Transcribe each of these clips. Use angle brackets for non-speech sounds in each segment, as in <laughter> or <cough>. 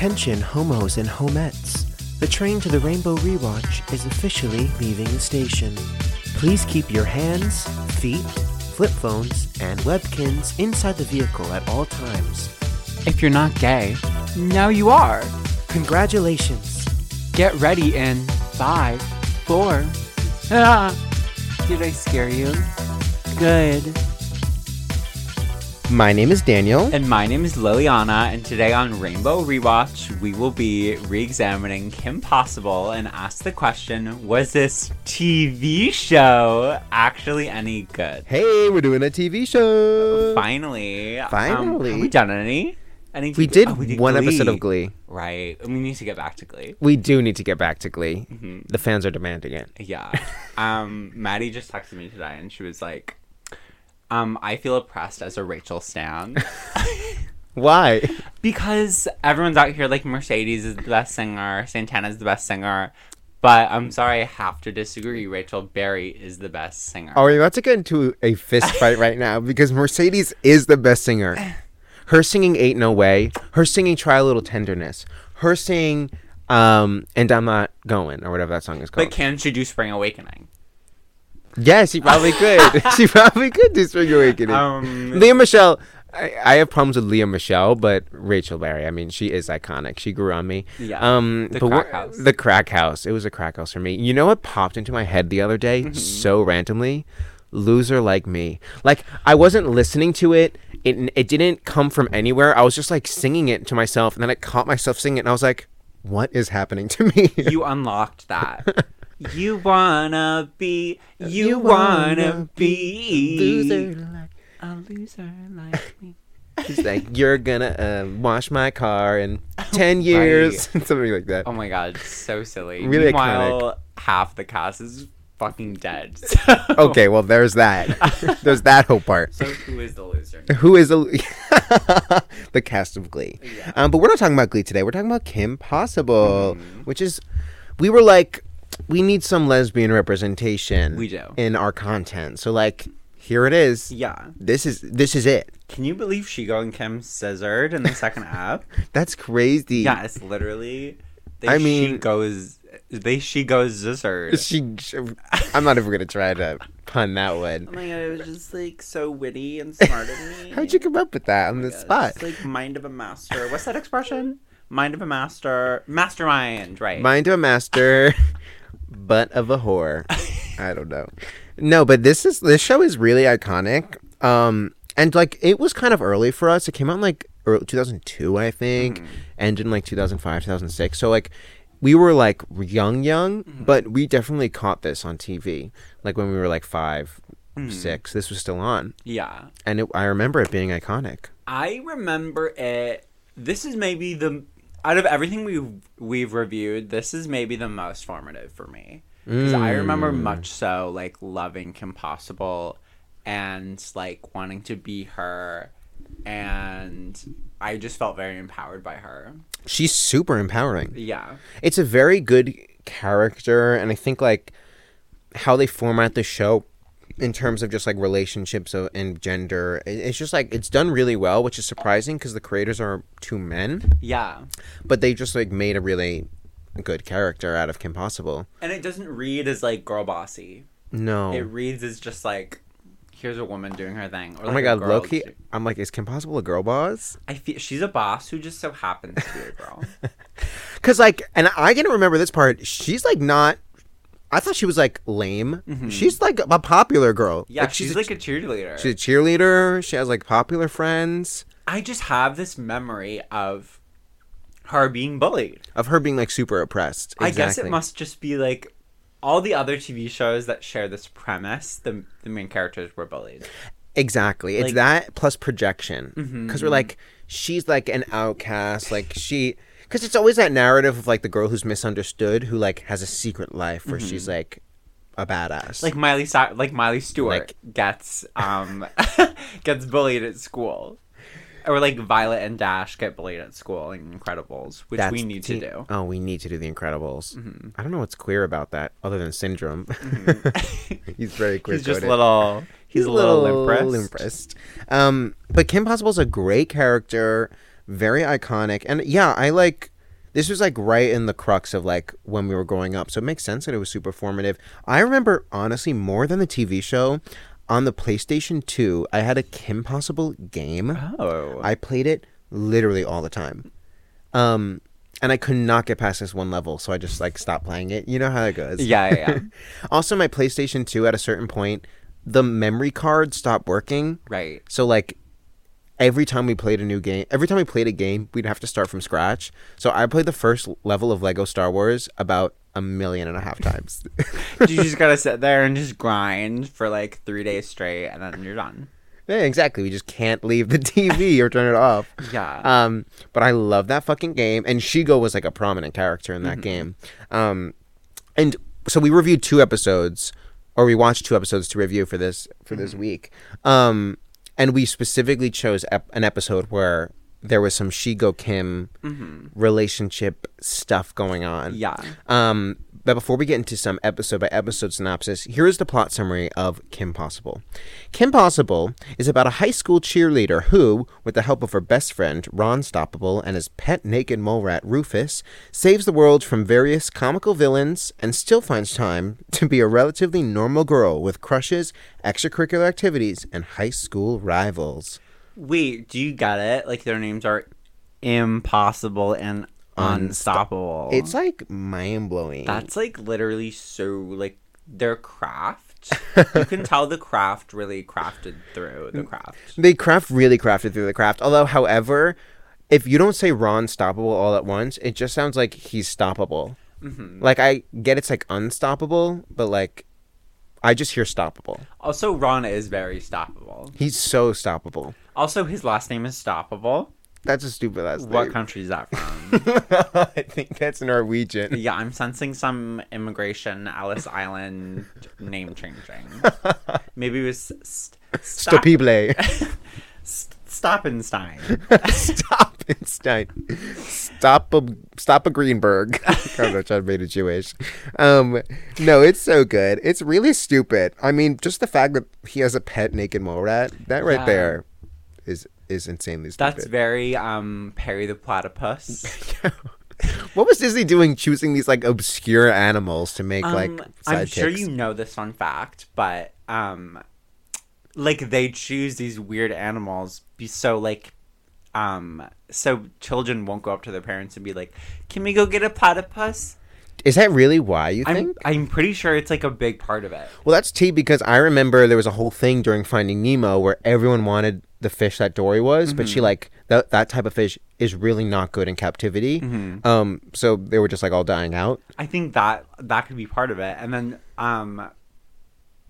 Attention, homos and homettes. The train to the Rainbow Rewatch is officially leaving the station. Please keep your hands, feet, flip phones, and Webkinz inside the vehicle at all times. If you're not gay, now you are. Congratulations. Get ready in five, four. Ah, <laughs> did I scare you? Good. My name is Daniel. And my name is Liliana, and today on Rainbow Rewatch, we will be re examining Kim Possible and ask the question Was this TV show actually any good? Hey, we're doing a TV show. Finally. Um, Finally. have we done any? any We TV did, oh, one episode of Glee. Right. We need to get back to Glee. We do need to get back to Glee. Mm-hmm. The fans are demanding it. Yeah. um, Maddie just texted me today and she was like, um, I feel oppressed as a Rachel Stan. <laughs> Why? because everyone's out here like Mercedes is the best singer, Santana's the best singer. But I'm sorry, I have to disagree. Rachel Berry is the best singer. Are we about to get into a fist fight right now? <laughs> Because Mercedes is the best singer. Her singing Ain't No Way, her singing Try a Little Tenderness, her singing um, And I'm Not Going, or whatever that song is called. but can she do Spring Awakening? Yes, she probably could. <laughs> she probably could do Spring Awakening. Um, Lea Michele. I, I have problems with Lea Michele, but Rachel Berry, I mean, she is iconic. She grew on me. Yeah. Um, The crack house. The crack house. It was a crack house for me. You know what popped into my head the other day Mm-hmm. so randomly? Loser like me. Like I wasn't listening to it. It it didn't come from anywhere. I was just like singing it to myself, and then I caught myself singing it, and I was like, "What is happening to me?" you unlocked that. <laughs> you wanna be, you, You wanna, wanna be Loser like. a loser like me. He's like, "You're gonna uh, wash my car in <laughs> ten years," <laughs> something like that. Oh my god, so silly. Really Meanwhile, half the cast is fucking dead. So, <laughs> Okay, well, there's that. there's that whole part. So who is the loser? Who is the the cast of Glee? Yeah. Um, but we're not talking about Glee today. We're talking about Kim Possible, Mm-hmm. which is we were like, we need some lesbian representation. We do. in our content. So like, here it is. Yeah. This is this is it. Can you believe Shego and Kim scissored in the second <laughs> app? That's crazy. yeah, it's literally. They I she mean- goes. They she goes scissored. She, she- I'm not even gonna try to pun that one. Oh my god, it was just like so witty and smart of me. <laughs> How'd you come up with that on oh the Yeah, spot? It's like mind of a master. What's that expression? Mind of a master. Mastermind, right? Mind of a master, <laughs> butt of a whore. <laughs> I don't know. No, but this is this show is really iconic. Um, and like it was kind of early for us. It came out in like early, 2002, I think, mm. ended in like 2005, 2006. So like we were like young, young, mm. but we definitely caught this on TV. Like when we were like five, mm. six. This was still on, yeah. and it, I remember it being iconic. I remember it. This is maybe the out of everything we've we've reviewed. This is maybe the most formative for me because I remember mm. much so like loving Kim Possible and like wanting to be her, and I just felt very empowered by her. She's super empowering. Yeah, it's a very good character and i think like how they format the show in terms of just like relationships and gender it's just like it's done really well which is surprising because the creators are two men yeah, but they just like made a really good character out of kim possible and it doesn't read as like girl bossy. no It reads as just like here's a woman doing her thing. Or oh my god loki do- i'm like is kim possible a girl boss I feel she's a boss who just so happens to be a girl. <laughs> because like and i didn't remember this part she's like not i thought she was like lame she's like a popular girl Mm-hmm. Yeah, she's, a, like a cheerleader. she's a cheerleader she has like popular friends I just have this memory of her being bullied. of her being like super oppressed. I guess it must just be like all the other TV shows that share this premise. The the main characters were bullied. exactly. It's that plus projection because we're like she's like an outcast, like she because it's always that narrative of like the girl who's misunderstood who like has a secret life where she's like a badass. Mm-hmm. Like Miley, like Miley Stewart Like- <laughs> gets um <laughs> gets bullied at school, or like Violet and Dash get bullied at school in Incredibles, which That's we need the- to do. Oh, we need to do the Incredibles. Mm-hmm. I don't know what's queer about that other than syndrome. <laughs> he's very queer. He's just little. He's, a little, wrist. limp wrist. Um, but Kim Possible's a great character, very iconic. And yeah, I like this was like right in the crux of like when we were growing up. So it makes sense that it was super formative. I remember honestly more than the TV show on the PlayStation 2, I had a Kim Possible game. Oh. I played it literally all the time. Um and I could not get past this one level, so I just like stopped playing it. You know how that goes. yeah, yeah, yeah. <laughs> Also, my PlayStation 2 at a certain point, the memory card stopped working. right. So like every time we played a new game, every time we played a game, we'd have to start from scratch. So I played the first level of Lego Star Wars about a million and a half times. <laughs> you just gotta <laughs> sit there and just grind for like three days straight, and then you're done. yeah, exactly. We just can't leave the <laughs> TV or turn it off. Yeah. Um, but I love that fucking game, and Shego was like a prominent character in that game. Um, and so we reviewed two episodes, or we watched two episodes to review for this for this week. Um, and we specifically chose ep- an episode where there was some Shego Kim relationship stuff going on. yeah. Um, but before we get into some episode by episode synopsis, here is the plot summary of Kim Possible. Kim Possible is about a high school cheerleader who, with the help of her best friend Ron Stoppable and his pet naked mole rat Rufus, saves the world from various comical villains and still finds time to be a relatively normal girl with crushes, extracurricular activities, and high school rivals. Wait, do you get it? Like their names are impossible and unstoppable. It's like mind blowing. That's like literally so like their craft. <laughs> you can tell the craft really crafted through the craft. They craft really crafted through the craft. Although, however, if you don't say Ron stoppable all at once, it just sounds like he's stoppable. Mm-hmm. Like I get it's like unstoppable, but like I just hear stoppable. Also, Ron is very stoppable. He's so stoppable. Also, his last name is Stoppable. That's a stupid last name. What country is that <laughs> from? I think that's Norwegian. yeah, I'm sensing some immigration Ellis Island name changing. <laughs> Maybe it was st- stop, Stopible. <laughs> st- Stoppenstein. Stoppenstein. Stop a stop a Greenberg. God, I tried to make it Jewish. Um, no, it's so good. It's really stupid. I mean, just the fact that he has a pet naked mole rat, that right Yeah. there is insanely stupid. That's very um Perry the Platypus. <laughs> what was Disney doing choosing these like obscure animals to make like Um, sidekicks? I'm sure you know this fun fact, but um, like they choose these weird animals be so like um so children won't go up to their parents and be like, "Can we go get a platypus?" Is that really why you I'm think? I'm pretty sure it's like a big part of it. Well, that's T because I remember there was a whole thing during Finding Nemo where everyone wanted the fish that Dory was, but Mm-hmm. she like that that type of fish is really not good in captivity. Mm-hmm. Um, so they were just like all dying out. I think that that could be part of it. And then um,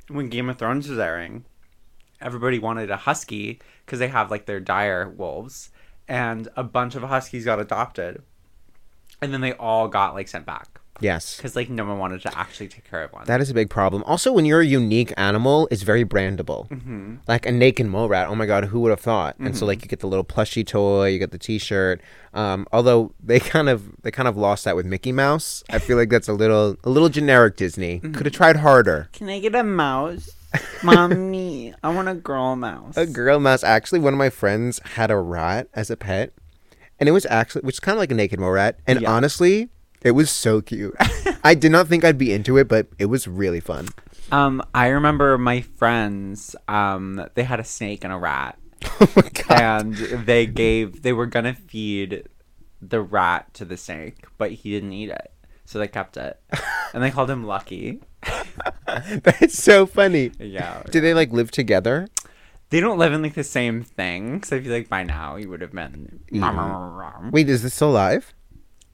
when Game of Thrones was airing, everybody wanted a husky because they have like their dire wolves, and a bunch of huskies got adopted, and then they all got like sent back Yes, because like no one wanted to actually take care of one. that is a big problem. Also, when you're a unique animal, it's very brandable. Mm-hmm. Like a naked mole rat. Oh my god, who would have thought? And so like you get the little plushy toy, you get the T-shirt. Um, although they kind of they kind of lost that with Mickey Mouse. I feel like that's a little a little generic Disney. Mm-hmm. Could have tried harder. Can I get a mouse? Mommy, I want a girl mouse. a girl mouse. Actually, one of my friends had a rat as a pet, and it was actually, which is kind of like a naked mole rat. And Yeah. honestly, it was so cute. <laughs> I did not think I'd be into it, but it was really fun. Um, I remember my friends. Um, they had a snake and a rat. <laughs> Oh my god! and they gave they were gonna feed the rat to the snake, but he didn't eat it, so they kept it, <laughs> and they called him Lucky. That's so funny. Yeah, Do they like live together? they don't live in like the same thing, so I feel like by now he would have been. Wait, is this still live?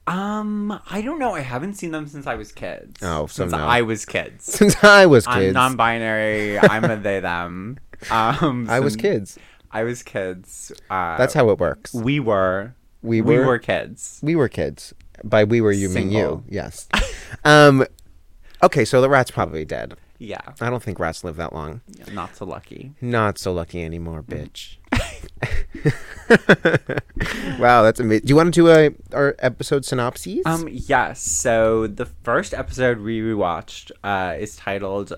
Um, I don't know. I haven't seen them since I was kids. Oh, so since no. I was kids. <laughs> Since I was I'm kids, non-binary. I'm a they them. Um, <laughs> I was kids. I was kids. Uh, That's how it works. we were. We were. We were- were kids. We were kids. By we were you mean you? Yes. um. Okay, so the rat's probably dead. Yeah, I don't think rats live that long. not so lucky. Not so lucky anymore, bitch. <laughs> wow, that's amazing. Do you want to do a our episode synopses? Um, yes. So the first episode we rewatched uh, is titled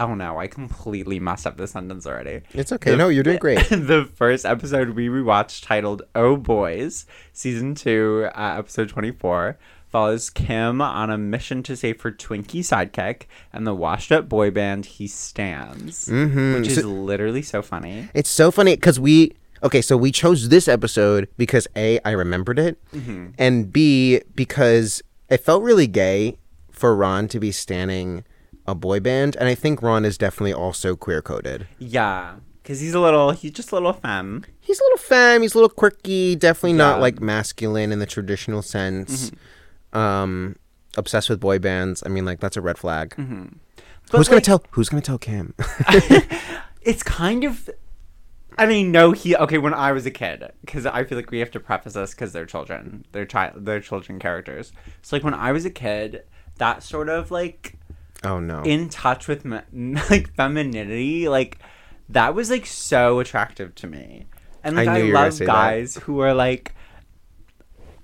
Oh no, I completely messed up the sentence already. It's okay. No, you're doing <laughs> great. the first episode we rewatched titled Oh Boys, season 2, uh, episode 24, follows Kim on a mission to save her Twinkie sidekick and the washed up boy band he stands, Mhm. which is So- literally so funny. It's so funny because we okay, so we chose this episode because a I remembered it, Mm-hmm. and b because it felt really gay for Ron to be standing a boy band, and I think Ron is definitely also queer coded. Yeah, because he's a little, he's just a little femme. He's a little femme. He's a little quirky. Definitely not like masculine in the traditional sense. Um, obsessed with boy bands. I mean, like that's a red flag. But, Who's gonna tell? Who's gonna tell Kim? <laughs> <laughs> It's kind of. I mean, no, he okay. When I was a kid, because I feel like we have to preface this because they're children, they're child, they're children characters. So like when I was a kid, that sort of like oh no. in touch with me- <laughs> like femininity, like that was like so attractive to me. And like I I, knew you were gonna love say that. guys who are like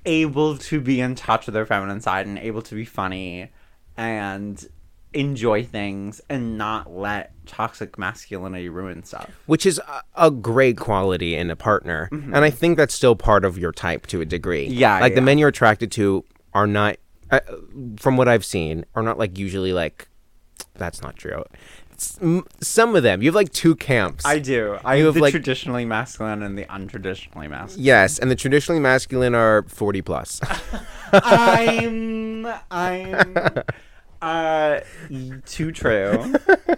able to be in touch with their feminine side and able to be funny and enjoy things and not let toxic masculinity ruin stuff. which is a, a great quality in a partner, and I think that's still part of your type to a degree. Mm-hmm. Yeah, like the men you're attracted to are not, uh, from what I've seen, are not like usually like. That's not true. Some of them, you have like two camps. I do. I You have have, the like- traditionally masculine and the untraditionally masculine. yes, and the traditionally masculine are forty plus. I'm I'm <laughs> uh too true.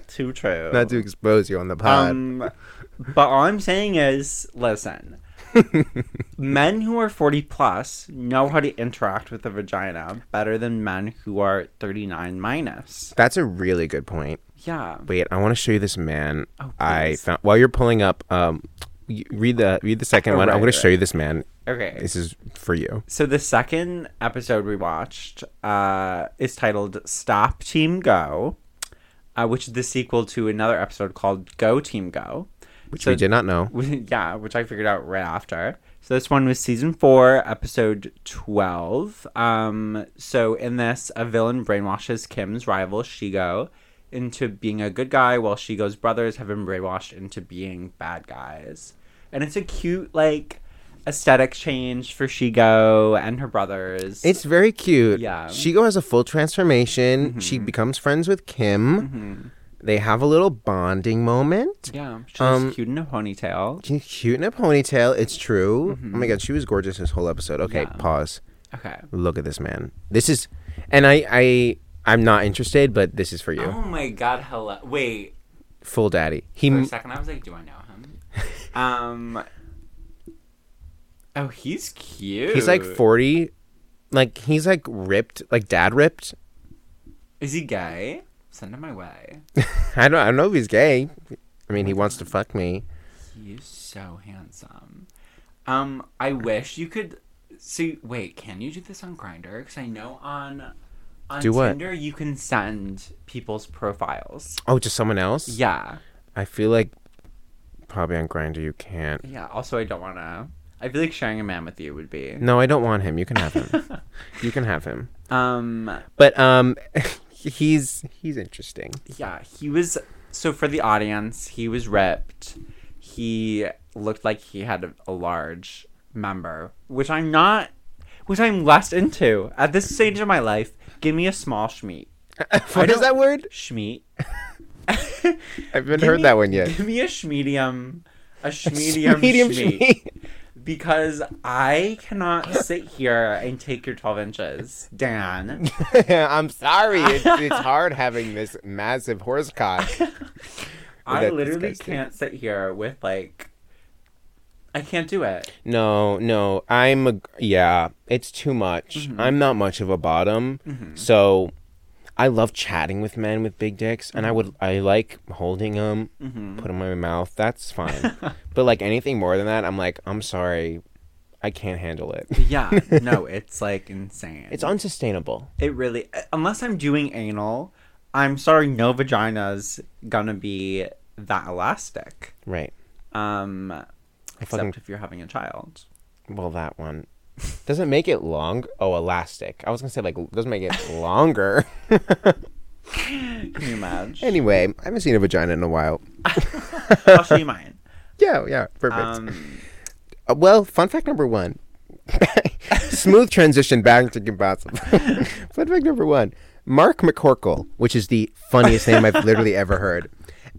Too true. not to expose you on the pod. Um, but all I'm saying is, listen, <laughs> men who are 40 plus know how to interact with the vagina better than men who are 39 minus. that's a really good point. Yeah. Wait, I want to show you this man. Oh, I found while you're pulling up. Um, read the read the second Oh, <laughs> one. I'm right, going to show you this man. Okay. This is for you. So the second episode we watched uh, is titled "Stop Team Go," uh, which is the sequel to another episode called "Go Team Go." Which So- we did not know. <laughs> yeah, which I figured out right after. So this one was season four, episode twelve. Um, so in this, a villain brainwashes Kim's rival Shego into being a good guy, while Shego's brothers have been brainwashed into being bad guys. And it's a cute like aesthetic change for Shego and her brothers. It's very cute. Yeah. Mm-hmm. Shego has a full transformation. She becomes friends with Kim. They have a little bonding moment. yeah, she's um, cute in a ponytail. She's cute in a ponytail. It's true. Oh my god, she was gorgeous this whole episode. Okay, Mm-hmm. Yeah. pause. Okay. Look at this man. This is, and I, I, I'm not interested, but this is for you. Oh my god! Hello. Wait. Full daddy. He, For a second, I was like, "Do I know him?" <laughs> um. Oh, he's cute. he's like 40. Like he's like ripped, like dad ripped. Is he gay? Send him my way. <laughs> I don't, I don't know if he's gay. I mean, he wants to fuck me. He is so handsome. Um, I wish you could. See, wait, can you do this on Grindr? Because I know on on Do what? Tinder you can send people's profiles. Oh, to someone else? Yeah, I feel like probably on Grindr you can't. yeah. Also, I don't want to. I feel like sharing a man with you would be. No, I don't want him. You can have him. <laughs> you can have him. Um, But um, <laughs> he's he's interesting. yeah, he was. So for the audience, he was ripped. He looked like he had a, a large member, which I'm not. Which I'm less into at this stage of my life. Give me a small schmeat. <laughs> What is that word? Schmeat. I haven't heard me- that one yet. Give me a schmedium, a <laughs> schmedium, Medium schmeat. Because I cannot sit here and take your 12 inches, Dan. <laughs> I'm sorry. It's, it's hard having this massive horse cock. I literally disgusting. can't sit here with like. I can't do it. No, no. I'm a yeah. It's too much. Mm-hmm. I'm not much of a bottom, so I love chatting with men with big dicks, and I would I like holding them, Mm-hmm. put 'em in my mouth. That's fine. <laughs> but like anything more than that, I'm like, I'm sorry, I can't handle it. Yeah, no, <laughs> it's like insane. It's unsustainable. It really, unless I'm doing anal, I'm sorry, no vagina's gonna be that elastic. Right. Um, except fucking- if you're having a child. Well, that one doesn't make it long. Oh, elastic. I was gonna say like doesn't make it <laughs> longer. Can you imagine? Anyway, I haven't seen a vagina in a while. <laughs> I'll show you mine. Yeah, yeah, perfect. Um, Uh, well, fun fact number one. <laughs> Smooth transition back to Impossible. fun fact number one. Mark McCorkle, which is the funniest name I've literally ever heard,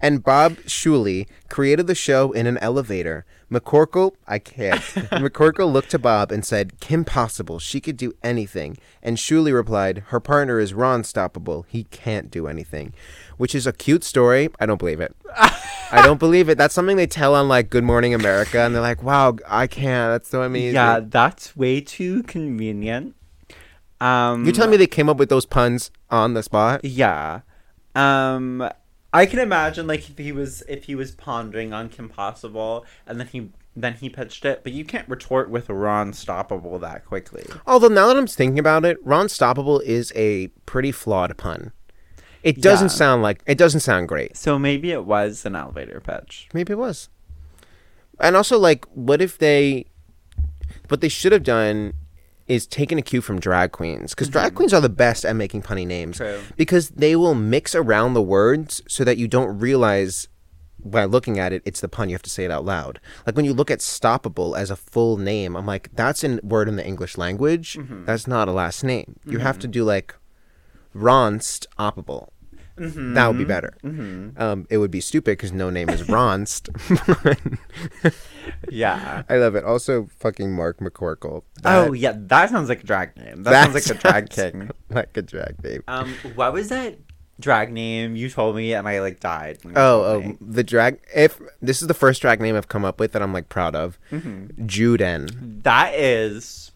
and Bob Schooley created the show in an elevator. McCorkle, I can't. <laughs> McCorkle looked to Bob and said, Kim Possible, she could do anything. And Schooley replied, her partner is Ron Stoppable. He can't do anything. Which is a cute story. I don't believe it. <laughs> I don't believe it. That's something they tell on like Good Morning America, and they're like, "Wow, I can't. That's so amazing." yeah, that's way too convenient. Um, you're telling me they came up with those puns on the spot? Yeah. Um I can imagine like if he was if he was pondering on Kim Possible and then he then he pitched it, but you can't retort with Ron Stoppable that quickly. Although now that I'm thinking about it, Ron Stoppable is a pretty flawed pun. It doesn't Yeah. sound like it doesn't sound great. So maybe it was an elevator pitch. Maybe it was. And also, like, what if they? What they should have done is taken a cue from drag queens because drag mm-hmm. queens are the best at making punny names True. because they will mix around the words so that you don't realize by looking at it it's the pun you have to say it out loud. Like when you look at stoppable as a full name i'm like that's a word in the english language. Mm-hmm. That's not a last name. You have to mm-hmm. do like ron stoppable that would be better um, it would be stupid because no name is <laughs> ronst <laughs> Yeah. I love it. Also, fucking Mark McCorkle. oh yeah, that sounds like a drag name. That, that sounds like a drag king. <laughs> like a drag name. Um, what was that drag name you told me and I like died? Oh, oh, the drag. If this is the first drag name I've come up with that I'm like proud of, Mm-hmm. Juden. that is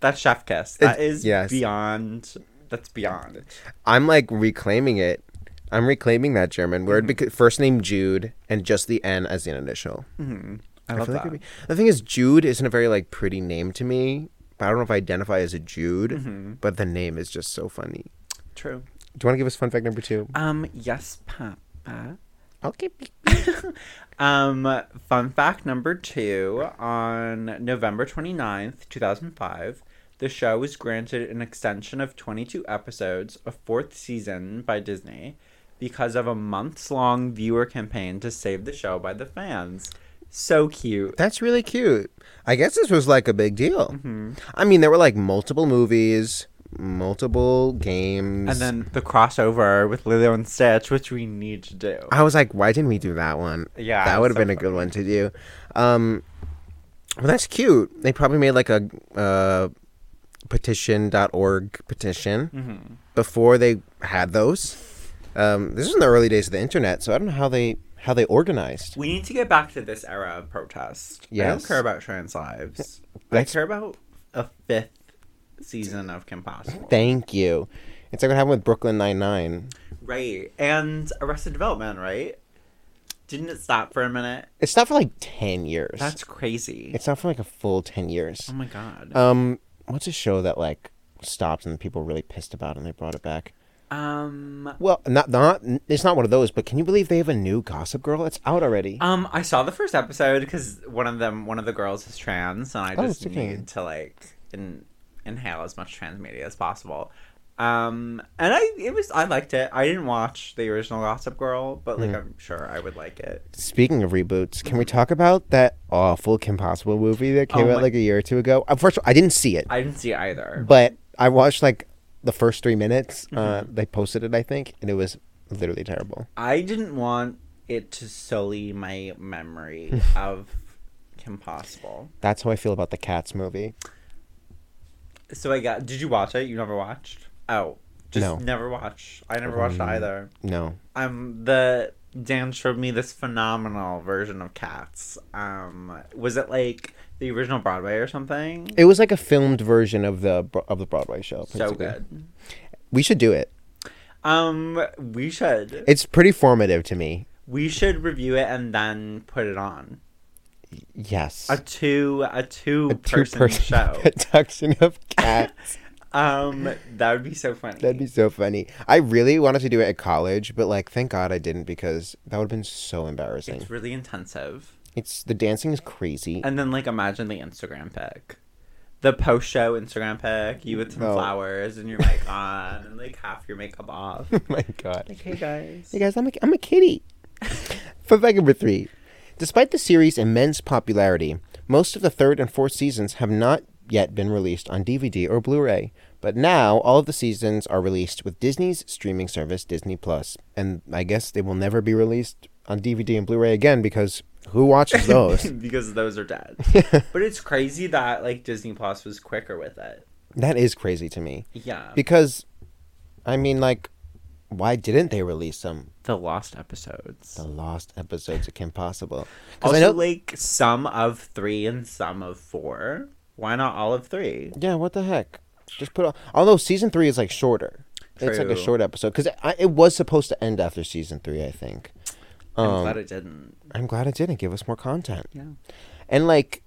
that's chef kiss. That It's- is yes. beyond. That's beyond. I'm like reclaiming it. I'm reclaiming that German word because first name Jude and just the N as the initial. Mm-hmm. I I love feel like that. it'd be- the thing is, Jude isn't a very like pretty name to me. But I don't know if I identify as a Jude, Mm-hmm. but the name is just so funny. True. Do you want to give us fun fact number two? Um. Yes, Papa. <laughs> Okay. Um. Fun fact number two: On November 29th, two thousand five, the show was granted an extension of twenty-two episodes, a fourth season by Disney, because of a months-long viewer campaign to save the show by the fans. So cute. That's really cute. I guess this was like a big deal. Mm-hmm. I mean, there were like multiple movies, multiple games. And then the crossover with Lilo and Stitch, which we need to do. I was like, why didn't we do that one? Yeah, that would have so been a good one to do. Um, well, that's cute. They probably made like a uh, petition.org petition Mm-hmm. before they had those. Um, this is in the early days of the internet, so I don't know how they how they organized. We need to get back to this era of protest. I don't care about trans lives. I That's- care about a fifth season of Kim Possible. Thank you. It's like what happened with Brooklyn Nine Nine. Right. And Arrested Development, right? Didn't it stop for a minute? It stopped for like ten years. That's crazy. It stopped for like a full ten years. oh my god. Um, what's a show that like stopped and people were really pissed about and they brought it back? Um Well, not not it's not one of those, but can you believe they have a new Gossip Girl? It's out already. um I saw the first episode because one of them one of the girls is trans and I Oh, just okay. need to like in, inhale as much trans media as possible. Um and I it was I liked it. I didn't watch the original Gossip Girl, but like I'm sure I would like it. Speaking of reboots, can we talk about that awful Kim Possible movie that came Oh out my- like a year or two ago? Uh, first, of all, I didn't see it, I didn't see it either. but I watched like the first three minutes. Uh, Mm-hmm. they posted it, I think, and it was literally terrible. I didn't want it to sully my memory <laughs> of Kim Possible. That's how I feel about the Cats movie. So I got. Did you watch it? You never watched? Oh, just No. never watch. I never watched Um, either. No, Um, the Dan showed me this phenomenal version of Cats. Um, was it like the original Broadway or something? it was like a filmed version of the of the Broadway show. so good. We should do it. Um, we should. It's pretty formative to me. We should review it and then put it on Yes. a two a two A person two-person <laughs> show. production of cats. Um, that would be so funny. That'd be so funny. I really wanted to do it at college, but like, thank God I didn't because that would have been so embarrassing. It's really intensive. It's the dancing is crazy. And then like imagine the Instagram pic. the post show Instagram pic, you with some Oh. flowers and your makeup <laughs> on and like half your makeup off. <laughs> oh my god. Like, hey guys. Hey guys, I'm a, I'm a kitty. <laughs> For fact number three. Despite the series' immense popularity, most of the third and fourth seasons have not yet been released on DVD or Blu ray. But now all of the seasons are released with Disney's streaming service, Disney Plus. And I guess they will never be released on DVD and Blu ray again because who watches those? <laughs> because those are dead. <laughs> but it's crazy that like Disney Plus was quicker with it. that is crazy to me. Yeah. Because, I mean, like, why didn't they release them? the lost episodes. The lost episodes of Kim Possible. Because Also, I know, like some of three and some of four. Why not all of three? Yeah, what the heck? Just put. On, although season three is like shorter, it's like a short episode because it, it was supposed to end after season three. I think. I'm Um, glad it didn't. I'm glad it didn't give us more content, Yeah. and like,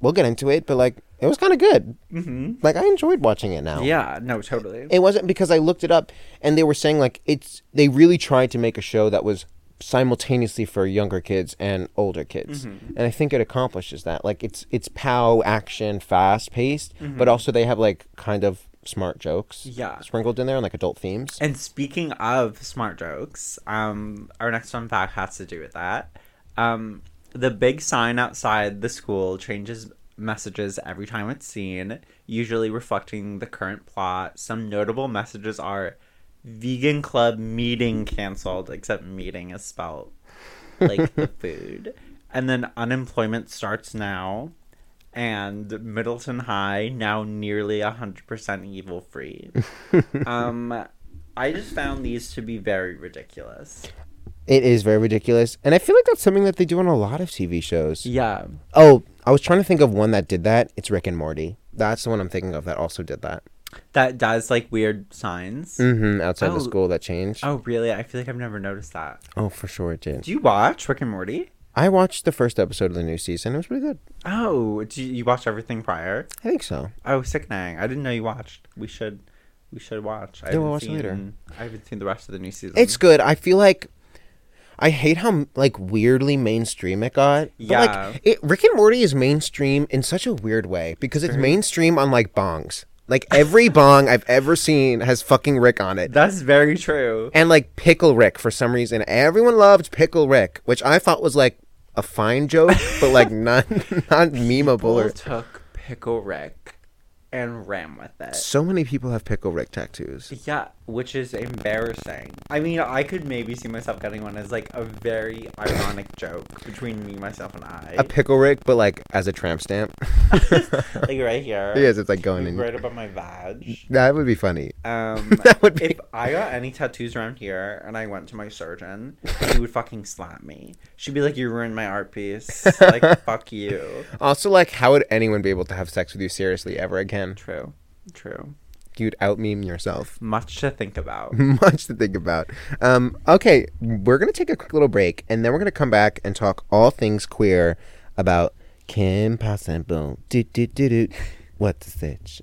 we'll get into it, but like, it was kind of good. Mm-hmm. Like, I enjoyed watching it now. Yeah. No. Totally. It wasn't because I looked it up and they were saying like it's they really tried to make a show that was simultaneously for younger kids and older kids. Mm-hmm. And I think it accomplishes that. Like it's it's pow action, fast paced, but also they have like kind of smart jokes Mm-hmm. Yeah. sprinkled in there and like adult themes. And speaking of smart jokes, um, our next fun fact has to do with that. Um, the big sign outside the school changes messages every time it's seen, usually reflecting the current plot. Some notable messages are vegan club meeting canceled, except meeting is spelled like the <laughs> food. And then unemployment starts now. And Middleton High now nearly 100% evil free. um, I just found these to be very ridiculous. It is very ridiculous. And I feel like that's something that they do on a lot of TV shows. Yeah. Oh, I was trying to think of one that did that. It's Rick and Morty. That's the one I'm thinking of that also did that. That does like weird signs. Mm-hmm. Outside Oh. the school that changed. Oh, really? I feel like I've never noticed that. oh, for sure it did. Do you watch Rick and Morty? I watched the first episode of the new season. It was pretty good. Oh, do you, you watch everything prior? I think so. Oh, sickening! I didn't know you watched. We should, we should watch. I Yeah, we'll watch seen, later. I haven't seen the rest of the new season. It's good. I feel like I hate how like weirdly mainstream it got. But, Yeah. like it, Rick and Morty is mainstream in such a weird way because it's mainstream on like bongs. Like every bong I've ever seen has fucking Rick on it. That's very true. And like Pickle Rick for some reason. Everyone loved Pickle Rick, which I thought was like a fine joke, but like <laughs> not not memeable People or took Pickle Rick and ran with it. so many people have Pickle Rick tattoos. Yeah, which is embarrassing. I mean, I could maybe see myself getting one as like a very ironic joke between me, myself, and I. A Pickle Rick, but like as a tramp stamp. <laughs> like right <laughs> here. yes, it's like going in. right above my vag. That would be funny. Um, <laughs> That would be- if I got any tattoos around here and I went to my surgeon, she would fucking slap me. She'd be like, "You ruined my art piece. Like, fuck you." Also, like, how would anyone be able to have sex with you seriously ever again? True, true. You'd out meme yourself. Much to think about. <laughs> Much to think about. Um, okay, we're gonna take a quick little break, and then we're gonna come back and talk all things queer about Kim Possible. Do do do do. What's the stitch?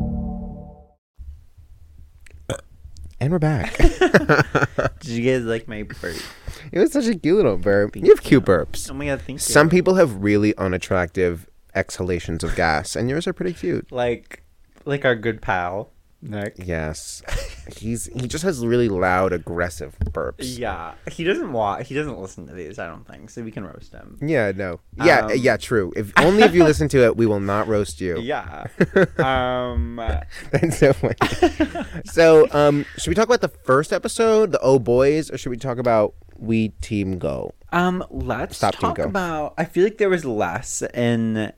And we're back. <laughs> <laughs> Did you guys like my burp? it was such a cute little burp. Thank You have cute burps. Oh my god, thank you. Some people have really unattractive exhalations of gas, and yours are pretty cute. like, like our good pal Nick. Yes, he's he just has really loud, aggressive burps. Yeah, he doesn't watch. He doesn't listen to these. I don't think so. We can roast him. Yeah, no. Yeah, Um, yeah, true. If only if you listen to it, we will not roast you. Yeah. <laughs> um. That's so funny. so, um, should we talk about the first episode, the Oh Boys, or should we talk about We Team Go? Um, let's Stop, Team talk Go. about. I feel like there was less in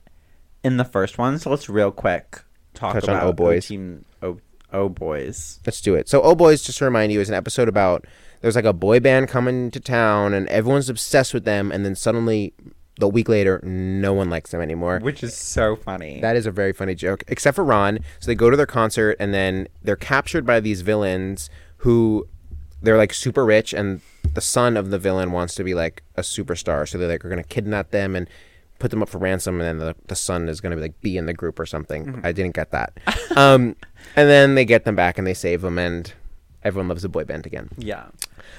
in the first one, so let's real quick talk Touch on about Oh Boys. Team Oh Boys. Let's do it. So, Oh Boys, just to remind you, is an episode about there's like a boy band coming to town, and everyone's obsessed with them, and then suddenly the week later, no one likes them anymore. Which is so funny. That is a very funny joke, except for Ron. So they go to their concert and then they're captured by these villains who they're like super rich and the son of the villain wants to be like a superstar. So they're like, we're going to kidnap them and put them up for ransom. And then the, the son is going to be like be in the group or something. I didn't get that. <laughs> um, and then they get them back and they save them and everyone loves the boy band again. yeah.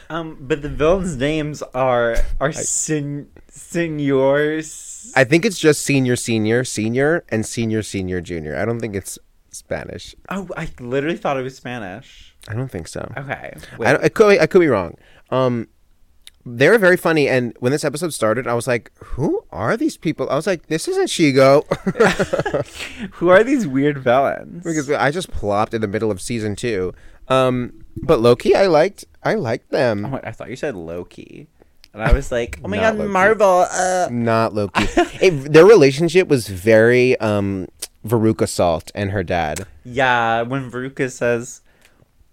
Um, but the villains' names are are sen- senors. I think it's just senior, senior, senior, and senior, senior, junior. I don't think it's Spanish. oh, I literally thought it was Spanish. I don't think so. Okay. I, I could I could be wrong. Um, they're very funny, and when this episode started, I was like, "Who are these people?" I was like, "This isn't Shego," <laughs> Who are these weird villains? because I just plopped in the middle of season two. Um, but Loki, I liked. I liked them. Oh I thought you said Loki. And I was like, oh my <laughs> god, Loki. Marvel. Uh. Not Loki. <laughs> it, their relationship was very um, Veruca Salt and her dad. Yeah, when Veruca says,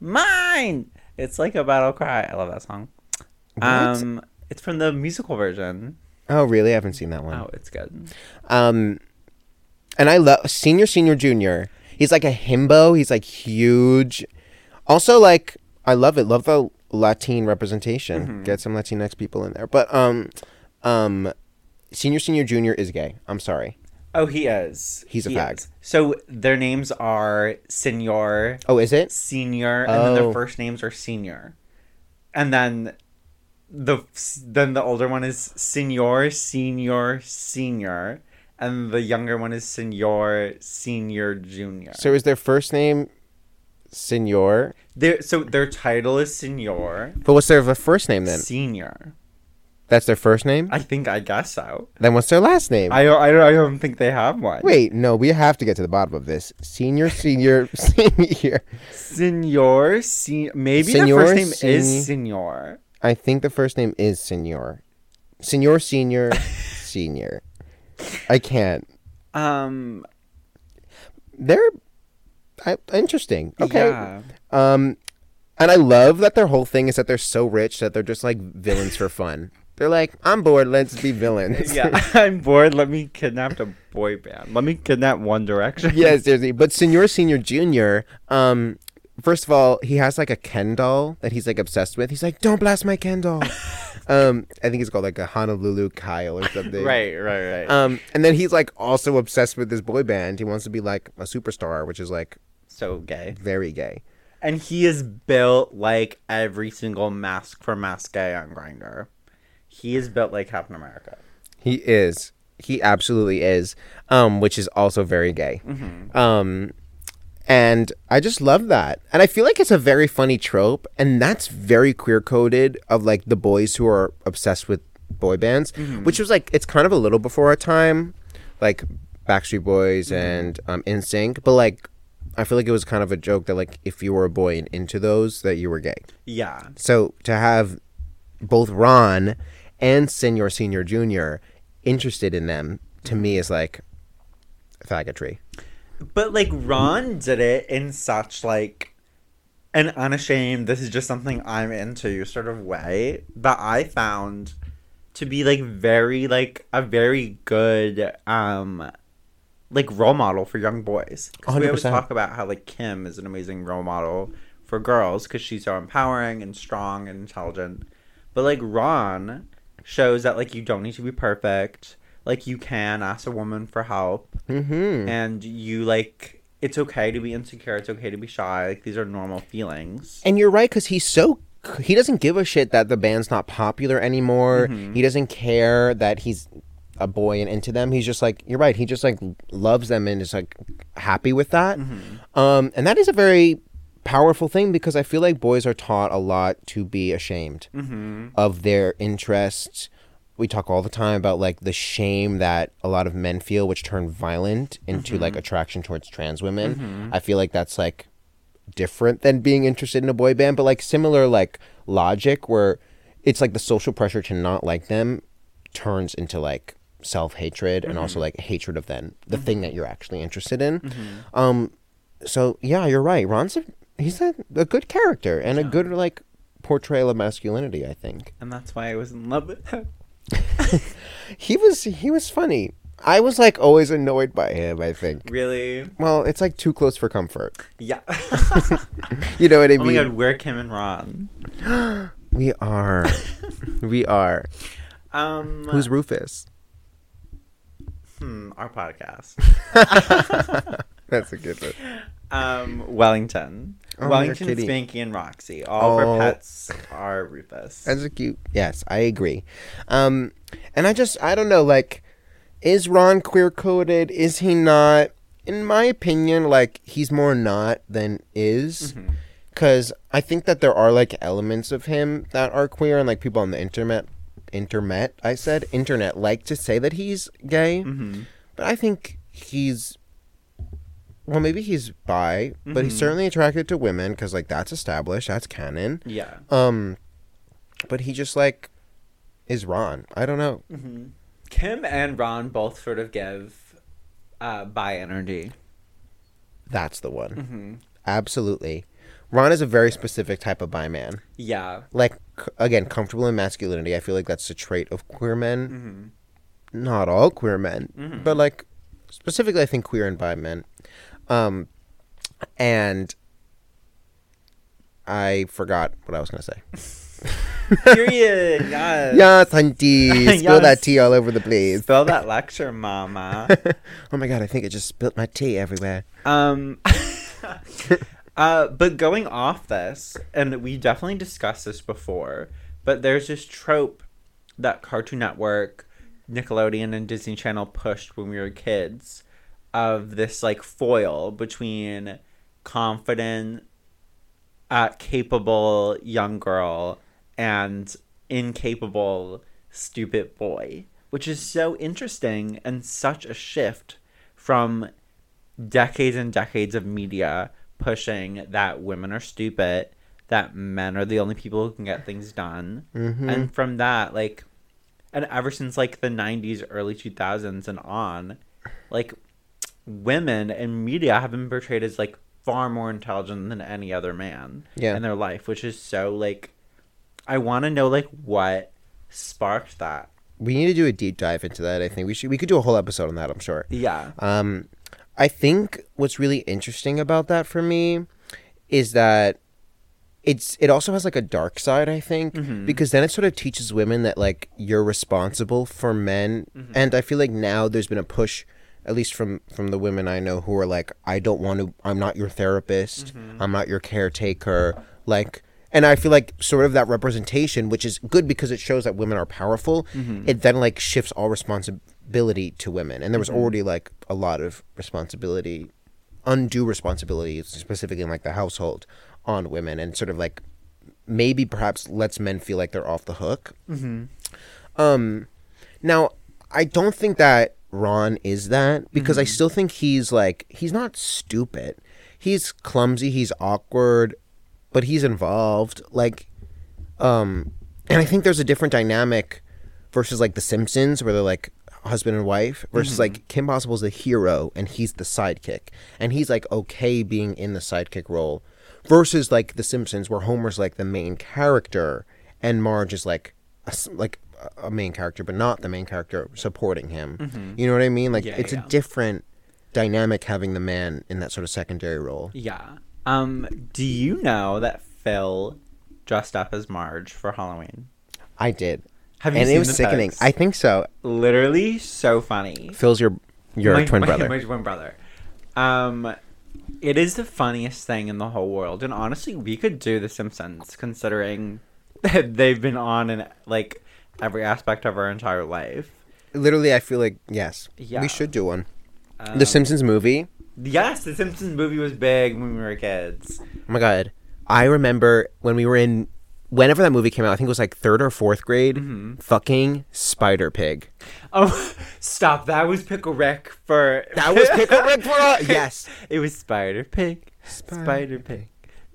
mine, it's like a battle cry. I love that song. Um, It's from the musical version. Oh, really? I haven't seen that one. Oh, it's good. Um, and I love senior, senior, junior. He's like a himbo. He's like huge. Also, like I love it. Love the Latin representation. Mm-hmm. Get some Latinx people in there. But um, um, senior, senior, junior is gay. I'm sorry. Oh, he is. He's a He fag. is. So their names are Senor, Oh, is it? Senior, Oh. and then their Oh. first names are Senior. And then the then the older one is Senor, Senior, Senior, and the younger one is Senor, Senior, Junior. So is their first name Senor? Their so their title is Senor, But what's their first name then? Senior. That's their first name. I think I guess so. then what's their last name? I don't, I don't I don't think they have one. Wait, no, we have to get to the bottom of this. Senior, senior, <laughs> senior. Senor, se- maybe Senor, their first name Sen- is Senor. I think the first name is Senor. Senor, senior, <laughs> senior. I can't. Um. They're I, interesting. Okay. Yeah. Um, and I love that their whole thing is that they're so rich that they're just like villains for fun. They're like, I'm bored. Let's be villains. <laughs> Yeah, <laughs> I'm bored. Let me kidnap a boy band. Let me kidnap One Direction. yes, seriously. But Senor, Senior, Junior. Um, first of all, he has like a Ken doll that he's like obsessed with. He's like, don't blast my Ken doll. <laughs> um, I think it's called like a Honolulu Kyle or something. Right, right, right. Um, and then he's like also obsessed with this boy band. He wants to be like a superstar, which is like so gay. very gay. And he is built like every single mask for Mask Gay on Grindr. He is built like Captain America. He is. He absolutely is. Um, which is also very gay. Um, and I just love that. And I feel like it's a very funny trope, and that's very queer coded of like the boys who are obsessed with boy bands, mm-hmm. which was like it's kind of a little before our time, like Backstreet Boys mm-hmm. and um, NSYNC. But like, I feel like it was kind of a joke that like if you were a boy and into those, that you were gay. Yeah. So to have both Ron and Senior, Senior, Junior interested in them to me mm-hmm. is like faggotry. But like Ron did it in such like an unashamed, this is just something I'm into sort of way that I found to be like very like a very good um like role model for young boys. 'Cause we always 100%. talk about how like Kim is an amazing role model for girls because she's so empowering and strong and intelligent. But like Ron shows that like you don't need to be perfect. Like you can ask a woman for help Mm-hmm. and you like it's okay to be insecure it's okay to be shy like these are normal feelings And you're right because he's so he doesn't give a shit that the band's not popular anymore. He doesn't care that he's a boy and into them. He's just like you're right. He just like loves them and is like happy with that. Um, and that is a very powerful thing because I feel like boys are taught a lot to be ashamed of their interests. We talk all the time about like the shame that a lot of men feel, which turn violent into like mm-hmm. attraction towards trans women. Mm-hmm. I feel like that's like different than being interested in a boy band, but like similar like logic where it's like the social pressure to not like them turns into like self hatred and also mm-hmm. like hatred of then the thing that you're actually interested in. Um, so yeah, you're right. Ron's a, he's a, a good character and a good like portrayal of masculinity. I think. and that's why i was in love with him <laughs> he was he was funny. I was like always annoyed by him. I think. Really? Well, it's like too close for comfort. Yeah. <laughs> You know what I oh my mean? god, we're Kim and Ron. <gasps> we are, we are. Um, Who's Rufus? hmm, our podcast? <laughs> That's a good one. Um, Wellington. Oh, Wellington. Spanky, and Roxy. All of Oh. our pets are Rufus. That's a cute. Yes, I agree. Um, and I just I don't know. Like, is Ron queer coded? Is he not? In my opinion, like he's more not than is. Because I think that there are like elements of him that are queer, and like people on the internet, internet, I said internet, like to say that he's gay. Mhm. But I think he's. Well, maybe he's bi, but he's Mhm. certainly attracted to women because, like, that's established. That's canon. Yeah. Um, but he just like is Ron. I don't know. hmm Kim and Ron both sort of give uh, bi energy. That's the one. hmm Absolutely. Ron is a very specific type of bi man. Yeah. Like again, comfortable in masculinity. I feel like that's a trait of queer men. hmm Not all queer men, Mhm. but like specifically, I think queer and bi men. Um, and I forgot what I was gonna say. Period. <laughs> Yes. Yes, hunty, spill Yes. that tea all over the place. Spill that lecture, mama. <laughs> oh my god, I think I just spilled my tea everywhere. Um, <laughs> uh, but going off this, and we definitely discussed this before, but there's this trope that Cartoon Network, Nickelodeon, and Disney Channel pushed when we were kids of this like foil between confident, uh, capable young girl and incapable, stupid boy, which is so interesting and such a shift from decades and decades of media pushing that women are stupid, that men are the only people who can get things done. Mhm. And from that, like, and ever since like the 90s, early 2000s and on, like, women in media have been portrayed as like far more intelligent than any other man Yeah. in their life, which is so like, I want to know like what sparked that. We need to do a deep dive into that. I think we should. We could do a whole episode on that. I'm sure. Yeah. Um, I think what's really interesting about that for me is that it's it also has like a dark side. I think Mhm. because then it sort of teaches women that like you're responsible for men, Mm-hmm. and I feel like now there's been a push. At least from from the women I know who are like, I don't want to. I'm not your therapist. Mm-hmm. I'm not your caretaker. Like, and I feel like sort of that representation, which is good because it shows that women are powerful. Mm-hmm. It then like shifts all responsibility to women, and there was Mm-hmm. already like a lot of responsibility, undue responsibility, specifically in like the household, on women, and sort of like maybe perhaps lets men feel like they're off the hook. Mm-hmm. Um, now I don't think that Ron is that because Mm-hmm. I still think he's like he's not stupid. He's clumsy. He's awkward, but he's involved. Like, um, and I think there's a different dynamic versus like The Simpsons, where they're like husband and wife, versus like Kim Possible's the hero and he's the sidekick, and he's like okay being in the sidekick role, versus like The Simpsons, where Homer's like the main character and Marge is like a, like a- main character, but not the main character supporting him. You know what I mean? Like Yeah, it's yeah. a different dynamic having the man in that sort of secondary role. Yeah. Um, do you know that Phil dressed up as Marge for Halloween? I did, Have you and seen it And it was sickening. I think so. literally so funny. Phil's your your My- twin my- brother. My twin brother. Um, it is the funniest thing in the whole world, and honestly, we could do The Simpsons considering that <laughs> they've been on and like every aspect of our entire life. Literally, I feel like yes, Yeah. we should do one. Um, the Simpsons movie. Yes, The Simpsons movie was big when we were kids. Oh my god, I remember when we were in. Whenever that movie came out, I think it was like third or fourth grade. Mm-hmm. Fucking Spider Pig. Oh, <laughs> stop! That was Pickle Rick for. <laughs> That was Pickle Rick for us? <laughs> Yes. It was Spider Pig. Spider Spider Pig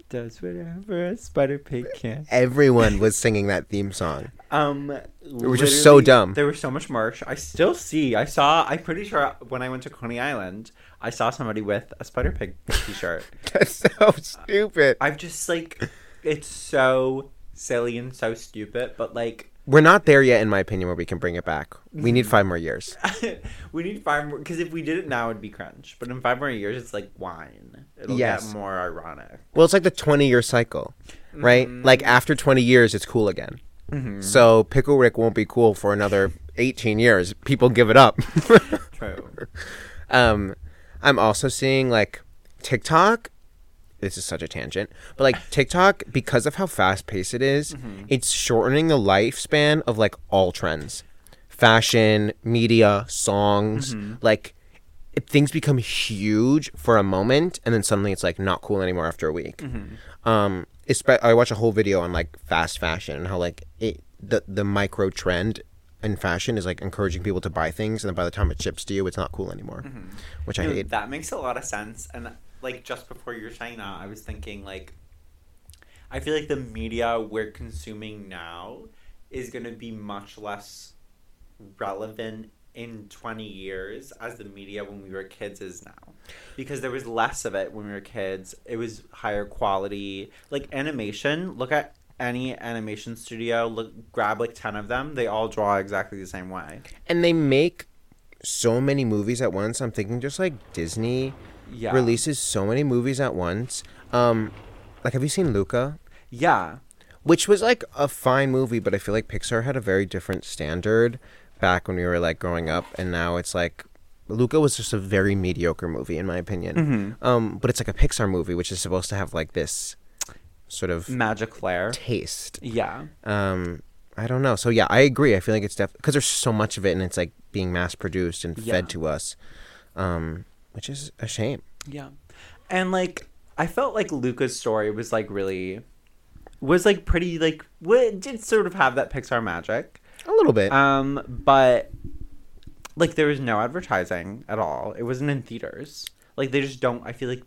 does whatever a Spider Pig can. Everyone was singing that theme song. Um, it was just so dumb. There was so much merch. I still see. I saw. I'm pretty sure when I went to Coney Island, I saw somebody with a Spider Pig <laughs> T-shirt. That's so stupid. I've just like, it's so silly and so stupid, but like, we're not there yet, in my opinion, where we can bring it back. We need five more years. <laughs> we need five more because if we did it now, it'd be cringe. But in five more years, it's like wine. It'll Yes. get more ironic. Well, it's like the 20 year cycle, right? Mm-hmm. Like after 20 years, it's cool again. So Pickle Rick won't be cool for another 18 years. People give it up. True. <laughs> um, I'm also seeing like TikTok. This is such a tangent, but like TikTok, because of how fast paced it is, it's shortening the lifespan of like all trends, fashion, media, songs. Like it, things become huge for a moment, and then suddenly it's like not cool anymore after a week. Um, espe- I watch a whole video on like fast fashion and how like it the the micro trend in fashion is like encouraging people to buy things, and then by the time it ships to you, it's not cool anymore, mm-hmm. which I hate. That makes a lot of sense. And like just before you were saying that, I was thinking like, I feel like the media we're consuming now is going to be much less relevant in 20 years as the media when we were kids is now. Because there was less of it when we were kids. It was higher quality. Like animation look at any animation studio look grab like 10 of them. They all draw exactly the same way. And they make so many movies at once. I'm thinking just like Disney yeah. releases so many movies at once. Um, like have you seen Luca? yeah. Which was like a fine movie, but I feel like Pixar had a very different standard back when we were like growing up, and now it's like Luca was just a very mediocre movie in my opinion. Um, but it's like a Pixar movie, which is supposed to have like this sort of magic flair taste. yeah Um, I don't know. So yeah, I agree. I feel like it's definitely because there's so much of it, and it's like being mass produced and Yeah. fed to us, um, which is a shame. Yeah. And like I felt like Luca's story was like really was like pretty like did sort of have that Pixar magic. A little bit. Um but like there was no advertising at all. It wasn't in theaters. Like they just don't I feel like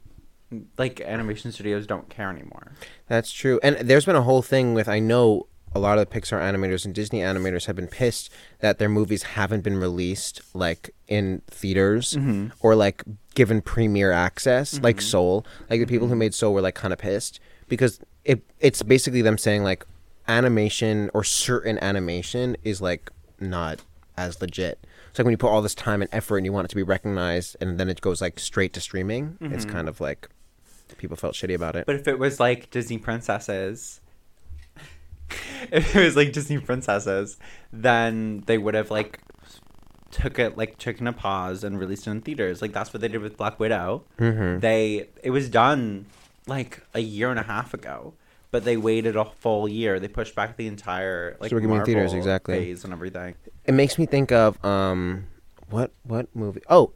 like animation studios don't care anymore. That's true. And there's been a whole thing with I know a lot of the Pixar animators and Disney animators have been pissed that their movies haven't been released like in theaters mm-hmm. or like given premiere access, like mm-hmm. Soul. Like the people who mm-hmm. made Soul were like kind of pissed because it it's basically them saying like animation or certain animation is like not as legit. It's like when you put all this time and effort and you want it to be recognized and then it goes like straight to streaming, it's kind of like people felt shitty about it. But if it was like Disney princesses <laughs> if it was like Disney princesses, then they would have like took it like taken a pause and released it in theaters. Like that's what they did with Black Widow. Mhm. They it was done like a year and a half ago, but they waited a full year. They pushed back the entire like So we're gonna in theaters, exactly. phase and everything. it makes me think of um what what movie oh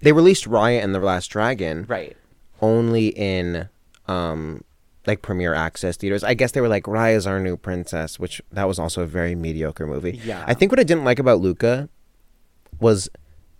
they released Raya and the last dragon Right. only in um like premiere access theaters i guess they were like raya's our new princess which that was also a very mediocre movie Yeah. i think what i didn't like about luca was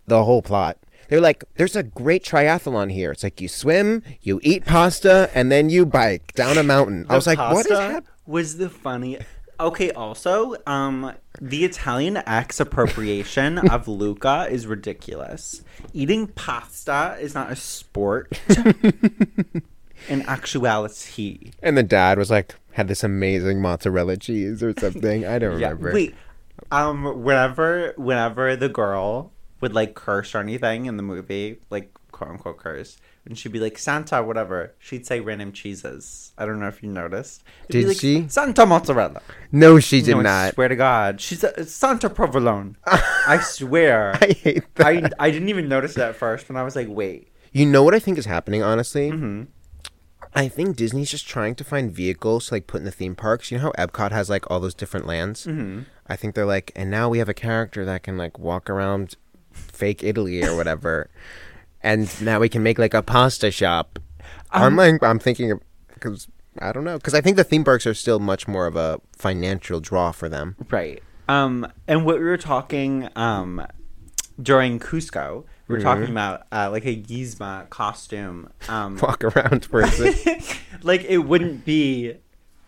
the whole plot they were like there's a great triathlon here it's like you swim you eat pasta and then you bike down a mountain i was like what is happening Was the funny? Okay. Also, um, the Italian ex appropriation <laughs> of Luca is ridiculous. Eating pasta is not a sport. <laughs> In actuality, and the dad was like had this amazing mozzarella cheese or something i don't <laughs> yeah. remember Wait. Um. Whenever, whenever the girl would like curse or anything in the movie, like quote unquote curse, and she'd be like Santa, whatever, she'd say random cheeses. I don't know if you noticed. It'd Did like, she? Santa mozzarella. no she did No, I not swear to God, she's a, Santa provolone. I <laughs> swear. I hate that. I I didn't even notice that at first, and I was like, wait. You know what I think is happening, honestly? Mm-hmm. I think Disney's just trying to find vehicles to like put in the theme parks. You know how Epcot has like all those different lands? Mm-hmm. I think they're like, and now we have a character that can like walk around fake Italy or whatever. and now we can make like a pasta shop. I'm like, I'm thinking, because I don't know. Because I think the theme parks are still much more of a financial draw for them. Right. Um, and what we were talking um during Kuzco, we were talking about uh, like a Gizmo costume. Um, <laughs> Walk around person. <laughs> like it wouldn't be.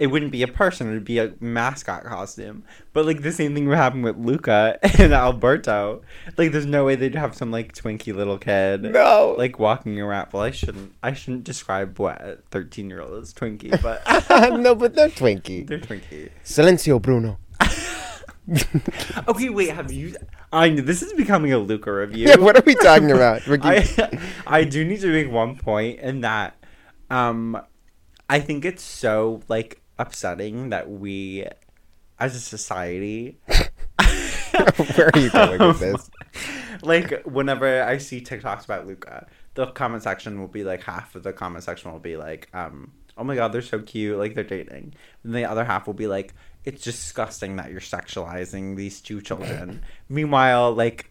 It wouldn't be a person; it would be a mascot costume. But like the same thing would happen with Luca <laughs> and Alberto. Like, there's no way they'd have some like twinky little kid, No. like walking around. Well, I shouldn't. I shouldn't describe what a thirteen year old is twinky, but <laughs> no, but they're Twinkie. they're twinky. Silencio, Bruno. <laughs> Okay, wait. Have you? I this is becoming a Luca review. Yeah, what are we talking about? I I do need to make one point in that um I think it's so like upsetting that we as a society <laughs> Where are you going with <laughs> this? like whenever I see TikToks about Luca, the comment section will be like half of the comment section will be like, um, oh my god, they're so cute, like they're dating. And the other half will be like, it's disgusting that you're sexualizing these two children. <laughs> Meanwhile, like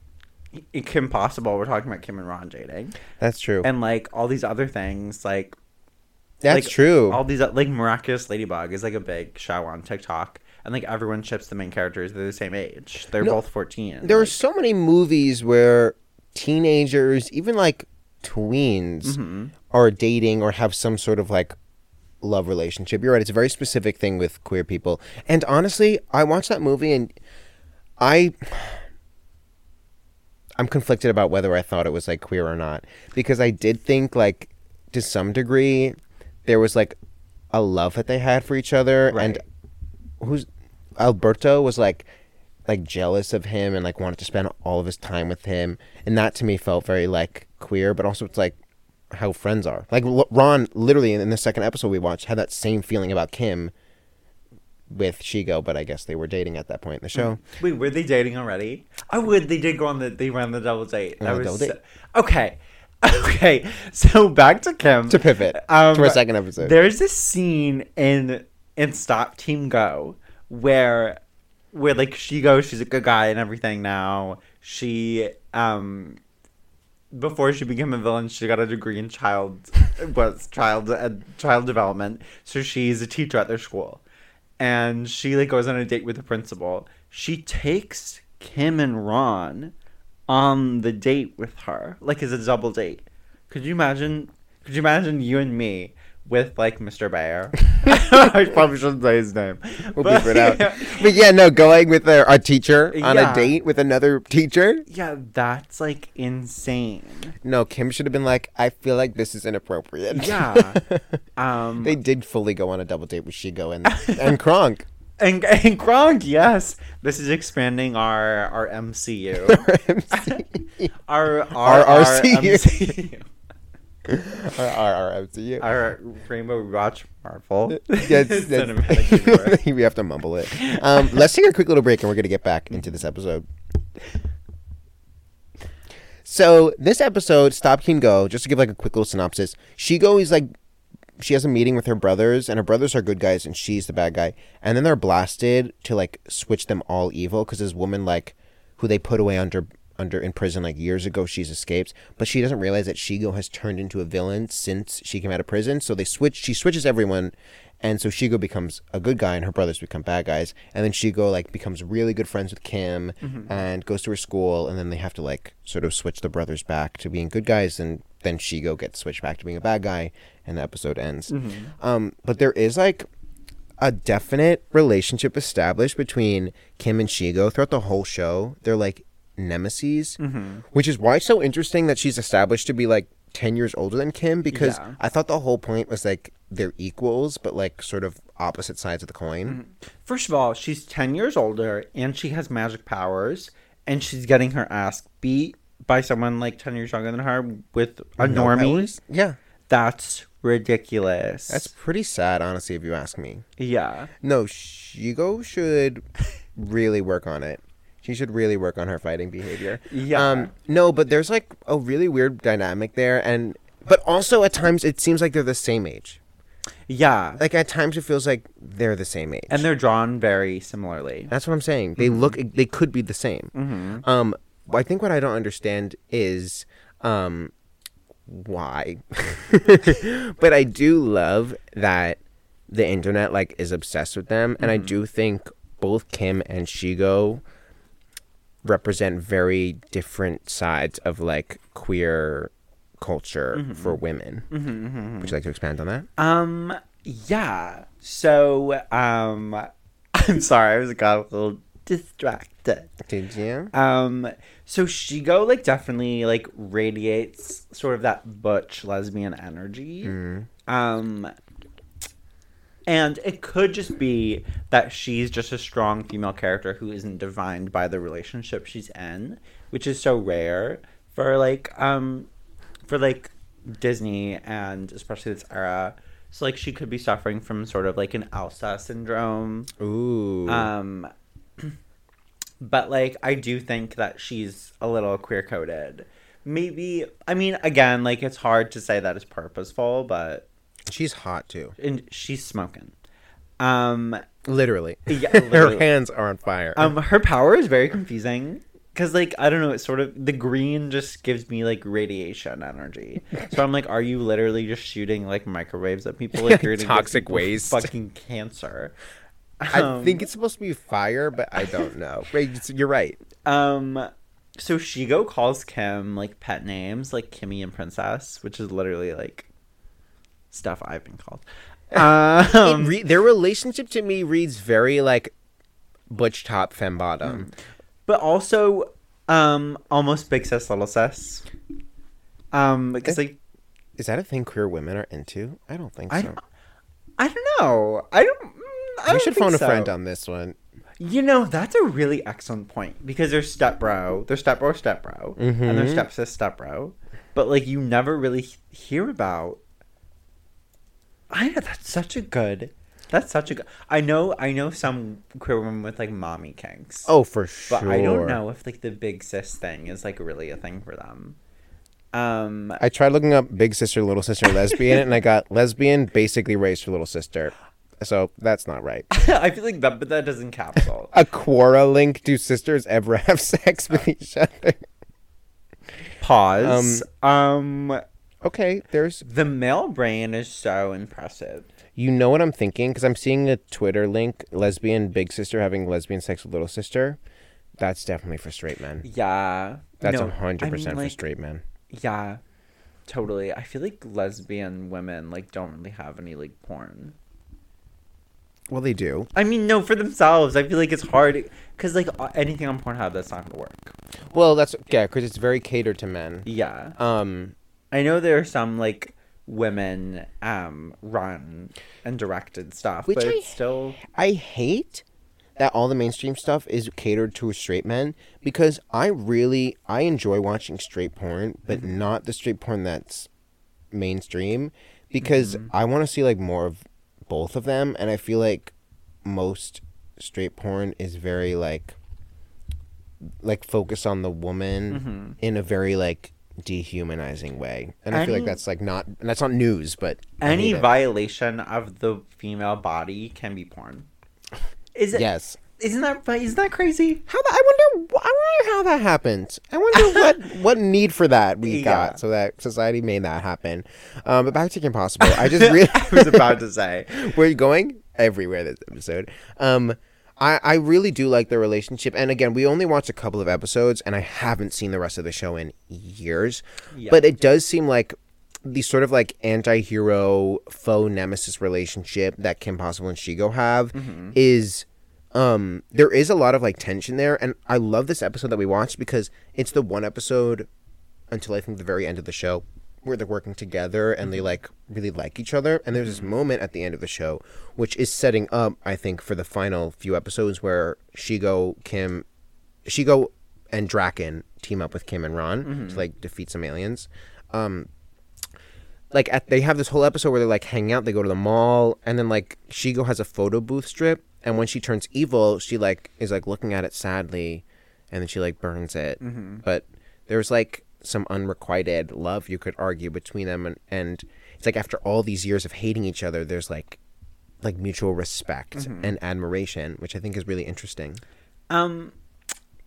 Kim Possible, we're talking about Kim and Ron dating. That's true. And like all these other things, like That's like, true. All these like miraculous ladybug is like a big show on TikTok, and like everyone ships the main characters. They're the same age. They're No, both fourteen. there are so many movies where teenagers, even like tweens, Mm-hmm. are dating or have some sort of like love relationship. You're right; it's a very specific thing with queer people. And honestly, I watched that movie and I. I'm conflicted about whether I thought it was like queer or not because I did think like to some degree there was like a love that they had for each other and who's Alberto was like like jealous of him and like wanted to spend all of his time with him and that to me felt very like queer but also it's like how friends are like Ron literally in the second episode we watched had that same feeling about Kim with Shego but I guess they were dating at that point in the show Wait, were they dating already? Oh, would they did go on the they ran the double date. That was double so- date. okay. <laughs> Okay, so back to Kim. to pivot Um, to our second episode There's this scene in in Stop Team Go where where like she goes, she's a good guy and everything now. She um before she became a villain, she got a degree in child <laughs> was child uh, child development. So she's a teacher at their school, and she like goes on a date with the principal. She takes Kim and Ron on the date with her, like as a double date. Could you imagine? Could you imagine you and me with like Mr. Bayer? <laughs> I probably shouldn't say his name. we'll beep it out <laughs> but yeah no going with our, our teacher on Yeah. a date with another teacher Yeah, that's like insane. no Kim should have been like I feel like this is inappropriate Yeah. <laughs> Um, they did fully go on a double date with Shego and and Kronk and <laughs> and Gronk, yes, this is expanding our our MCU, <laughs> our our, Our RCU. MCU. <laughs> our, our, our MCU. our Rainbow Watch Marvel Yes, that's- we have to mumble it. Um, let's take a quick little break and we're going to get back into this episode. So, this episode, Stop Team Go, just to give like a quick little synopsis, Shego is like, she has a meeting with her brothers, and her brothers are good guys, and she's the bad guy. And then they're blasted to like switch them all evil because this woman, like, who they put away under under in prison like years ago she's escaped. But she doesn't realize that Shego has turned into a villain since she came out of prison. So they switch she switches everyone and so Shego becomes a good guy and her brothers become bad guys. And then Shego like becomes really good friends with Kim mm-hmm. and goes to her school and then they have to like sort of switch the brothers back to being good guys and then Shego gets switched back to being a bad guy and the episode ends mm-hmm. um but there is like a definite relationship established between Kim and Shego throughout the whole show. They're like nemesis, mm-hmm. which is why it's so interesting that she's established to be like 10 years older than Kim because Yeah. I thought the whole point was like they're equals, but like sort of opposite sides of the coin. Mm-hmm. First of all, she's 10 years older and she has magic powers and she's getting her ass beat by someone like 10 years younger than her with a No normie. Yeah. That's ridiculous. That's pretty sad, honestly, if you ask me. yeah. No, Shego should really work on it. She should really work on her fighting behavior. Yeah. Um, no, but there's like a really weird dynamic there, and but also at times it seems like they're the same age. Yeah. Like at times it feels like they're the same age. And they're drawn very similarly. That's what I'm saying. They look. They could be the same. Mm-hmm. Um, I think what I don't understand is um, why. <laughs> but I do love that the internet like is obsessed with them, and I do think both Kim and Shego represent very different sides of like queer culture for women. Would you like to expand on that? Um, yeah. So, um, <laughs> I'm sorry, I was got a little distracted. Did you? Um, so Shego like definitely like radiates sort of that butch lesbian energy. Um, And it could just be that she's just a strong female character who isn't defined by the relationship she's in, which is so rare for like um for like Disney and especially this era. So like she could be suffering from sort of like an Elsa syndrome. Ooh. Um <clears throat> but like I do think that she's a little queer coded. Maybe I mean again, like it's hard to say that it's purposeful, but She's hot too. and she's smoking. Um Literally. Yeah, <laughs> Her hands are on fire. um her power is very confusing cuz like I don't know, it's sort of the green just gives me like radiation energy. So I'm like are you literally just shooting like microwaves at people like <laughs> you're Toxic waste. fucking cancer. I Um, think it's supposed to be fire, but I don't know. You're right. Um, so Shego calls Kim like pet names, like Kimmy and Princess, which is literally like stuff I've been called. <laughs> Um, re- their relationship to me reads very like butch top femme bottom. but also, um, almost big sis, little sis. Um, because like Is that a thing queer women are into? I don't think I so. don't, I don't know. I don't. I we should think phone a friend on this one. You know, that's a really excellent point because there's step bro, there's step bro, step bro, and Mm-hmm. there's step sis, step bro. But like, you never really hear about. I know that's such a good. That's such a good. I know. I know some queer women with like mommy kinks. Oh, for sure. but I don't know if like the big sis thing is like really a thing for them. Um, I tried looking up big sister, little sister, lesbian, and I got lesbian basically raised for little sister. So that's not right. <laughs> I feel like that, but that doesn't capsule. A Quora link. Do sisters ever <laughs> have sex with each other? Pause. Um, Okay, there's. the male brain is so impressive. You know what I'm thinking? Because I'm seeing a Twitter link lesbian big sister having lesbian sex with little sister. That's definitely for straight men. Yeah. That's a No, hundred I mean, percent for straight men. Yeah. Totally. I feel like lesbian women like don't really have any like porn. Well, they do. I mean, no, for themselves. I feel like it's hard because like anything on Pornhub that's not gonna work. Well, that's yeah, because it's very catered to men. Yeah. Um, I know there are some like women um run and directed stuff, Which but I- it's still I hate that all the mainstream stuff is catered to straight men because I really I enjoy watching straight porn, but not the straight porn that's mainstream because I want to see like more of both of them and I feel like most straight porn is very like like focused on the woman mm-hmm. in a very like dehumanizing way. And I feel like that's like not and that's not news, but any violation of the female body can be porn. Is it? Yes. Isn't that isn't that crazy? How that, I wonder. I wonder how that happened. I wonder <laughs> what what need for that we Yeah. got so that society made that happen. Um, but back to Kim Possible. I just <laughs> really I was about to say. <laughs> we're going everywhere this episode. Um, I I really do like the relationship, and again, we only watched a couple of episodes, and I haven't seen the rest of the show in years. Yeah. But it does seem like the sort of like anti-hero faux nemesis relationship that Kim Possible and Shego have Mm-hmm. is um there is a lot of like tension there and I love this episode that we watched because it's the one episode until I think the very end of the show where they're working together and they like really like each other and there's this moment at the end of the show which is setting up I think for the final few episodes where Shego Kim Shego and Drakken team up with Kim and Ron to like defeat some aliens. Um like at, they have this whole episode where they're like hanging out they go to the mall and then like Shego has a photo booth strip and when she turns evil she like is like looking at it sadly and then she like burns it but there's like some unrequited love you could argue between them and, and it's like after all these years of hating each other there's like like mutual respect and admiration which i think is really interesting Um,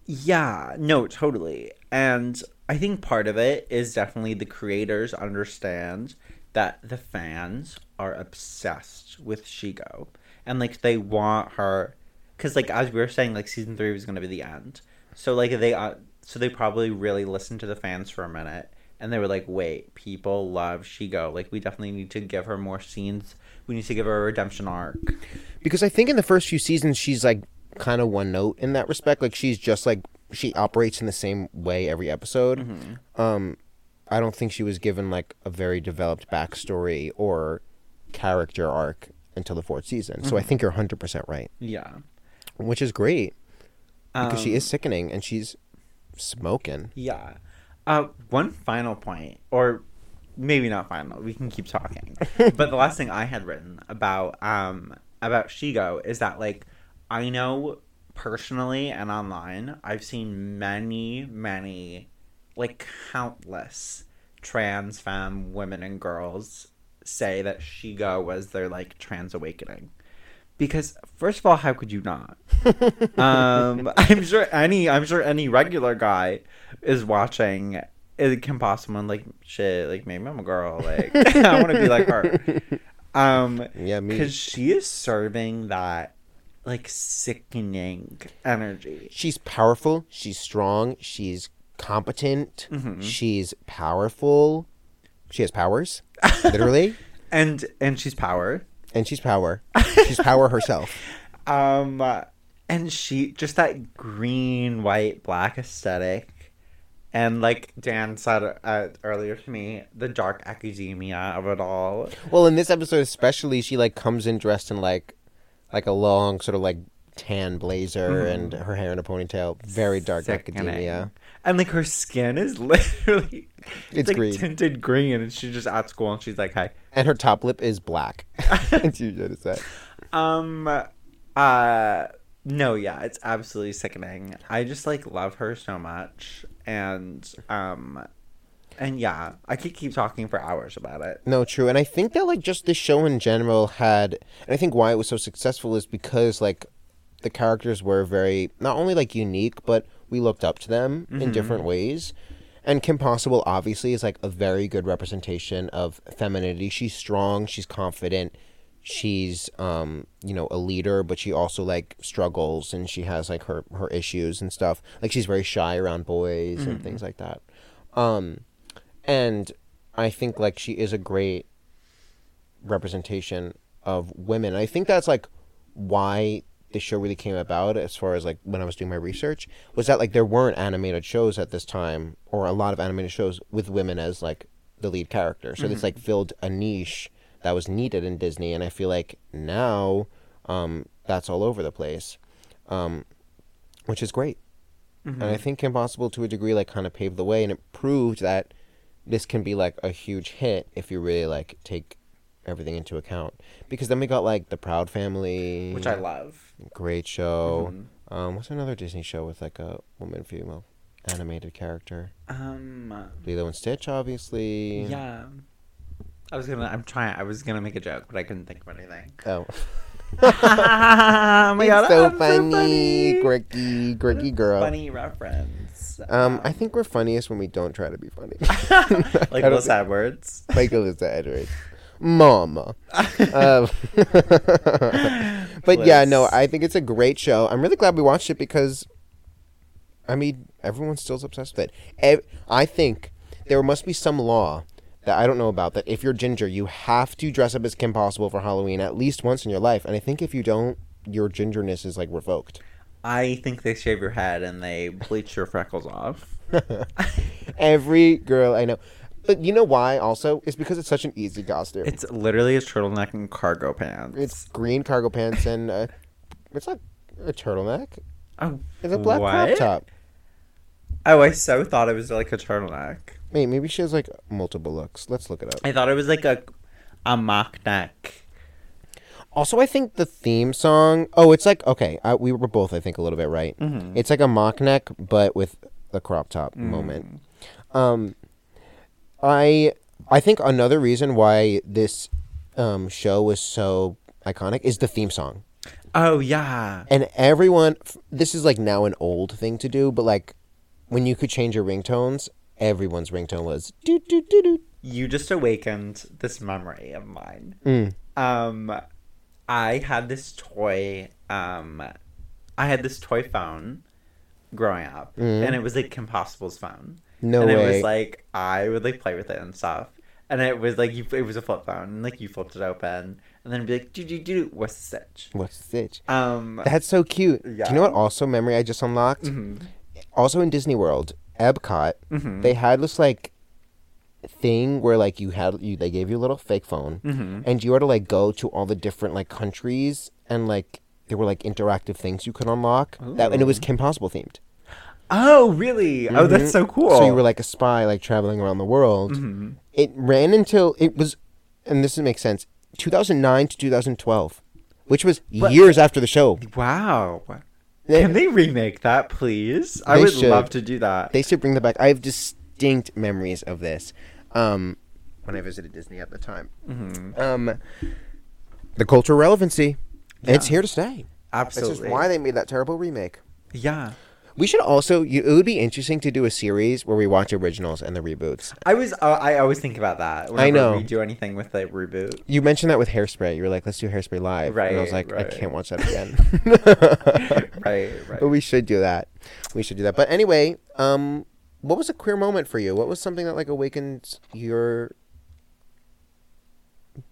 yeah, no, totally. And I think part of it is definitely the creators understand that the fans are obsessed with Shego. And, like, they want her. Because, like, as we were saying, like, season three was going to be the end. So, like, they. Uh, so they probably really listened to the fans for a minute. And they were like, wait, people love Shego. Like, we definitely need to give her more scenes. We need to give her a redemption arc. because I think in the first few seasons she's like kind of one note in that respect. Like she's just like she operates in the same way every episode. Um, I don't think she was given like a very developed backstory or character arc until the fourth season. So I think you're 100% right, Yeah. which is great because she Um, is sickening and she's smoking. Yeah. Uh, one final point, or maybe not final. We can keep talking. <laughs> but the last thing I had written about um about Shego is that like I know personally and online I've seen many many like countless trans femme women and girls say that Shego was their like trans awakening. Because first of all, how could you not? <laughs> um, I'm sure any I'm sure any regular guy is watching it Kim Possible and like shit, like maybe I'm a girl, like <laughs> I want to be like her. Um, Yeah, me. because she is serving that like sickening energy. She's powerful. She's strong. She's competent. Mm-hmm. She's powerful. She has powers, <laughs> literally, And and she's power. and she's power. She's power herself. <laughs> Um, and she just that green, white, black aesthetic, and like Dan said uh, earlier to me, the dark academia of it all. Well, in this episode especially, she like comes in dressed in like, like a long sort of like tan blazer and her hair in a ponytail. Very dark Sickening. academia. And like her skin is <laughs> literally It's like green. tinted green, and she's just at school, and she's like, "Hi." And her top lip is black. That's usually what it um, uh, no, yeah, it's absolutely sickening. I just like love her so much, and um, and yeah, I could keep talking for hours about it. No, true. And I think that like just the show in general had and I think why it was so successful is because like the characters were very not only like unique, but we looked up to them in different ways. And Kim Possible obviously is like a very good representation of femininity. She's strong, she's confident, she's um, you know, a leader, but she also like struggles and she has like her her issues and stuff. Like she's very shy around boys and things like that. Um and I think like she is a great representation of women. I think that's like why the show really came about as far as like when I was doing my research was that like there weren't animated shows at this time or a lot of animated shows with women as like the lead character. So this like filled a niche that was needed in Disney and I feel like now um that's all over the place. Um which is great. And I think Impossible to a degree like kind of paved the way and it proved that this can be like a huge hit if you really like take everything into account. Because then we got like the Proud Family, which I love. great show. Um, what's another Disney show with like a woman female animated character? Um, Lilo and Stitch, obviously. yeah. I was gonna. I'm trying. I was gonna make a joke, but I couldn't think of anything. Oh, <laughs> <laughs> oh my it's so I'm funny, quirky, quirky girl. Funny reference. Um, I think we're funniest when we don't try to be funny. <laughs> like Liz Edwards. Michael is the Edwards. Mama. <laughs> um, <laughs> but yeah, no, I think it's a great show. I'm really glad we watched it because, I mean, everyone's still obsessed with it. I think there must be some law that I don't know about that if you're ginger, you have to dress up as Kim Possible for Halloween at least once in your life. And I think if you don't, your gingerness is like revoked. I think they shave your head and they bleach your freckles off. <laughs> Every girl I know. But you know why also? It's because it's such an easy costume. It's literally a turtleneck and cargo pants. It's green cargo pants and uh, it's not a turtleneck. oh, It's a black crop top. Oh, I so thought it was like a turtleneck. Wait, maybe she has like multiple looks. Let's look it up. I thought it was like a a mock neck. Also, I think the theme song. Oh, it's like okay. I, we were both, I think, a little bit right. It's like a mock neck, but with the crop top moment. Um, I I think another reason why this um show was so iconic is the theme song. Oh yeah. And everyone, this is like now an old thing to do, but like when you could change your ringtones, everyone's ringtone was doo doo doo doo. You just awakened this memory of mine. Mm. Um, I had this toy. Um, I had this toy phone growing up, and it was like Kim Possible's phone. No and it was like I would like play with it and stuff. And it was like you, it was a flip phone, and like you flipped it open, and then it'd be like, do do do, what's the stitch? What's the stitch? Um, That's so cute. Yeah. Do you know what also memory I just unlocked? Mm-hmm. Also in Disney World, Epcot, mm-hmm. they had this like thing where like you had you they gave you a little fake phone mm-hmm. and you had to like go to all the different like countries and like there were like interactive things you could unlock that and it was Kim Possible themed. Oh, really? Oh, that's so cool. Mm-hmm. So you were like a spy, like traveling around the world. It ran until it was, and this makes sense, 2009 to 2012, which was years after the show. wow. They- Can they remake that, please? I would should. love to do that. They should bring that back. I have distinct memories of this um, when I visited Disney at the time. Mm-hmm. Um, the cultural relevancy, it's here to stay. Absolutely. just why they made that terrible remake. yeah. We should also. You, it would be interesting to do a series where we watch originals and the reboots. I was. Uh, I always think about that. Whenever know. We do anything with a reboot. You mentioned that with Hairspray. You were like, "Let's do Hairspray live," right? and I was Right, like, "I can't watch that again." <laughs> <laughs> Right. Right. But we should do that. We should do that. But anyway, um, what was a queer moment for you? What was something that like awakened your?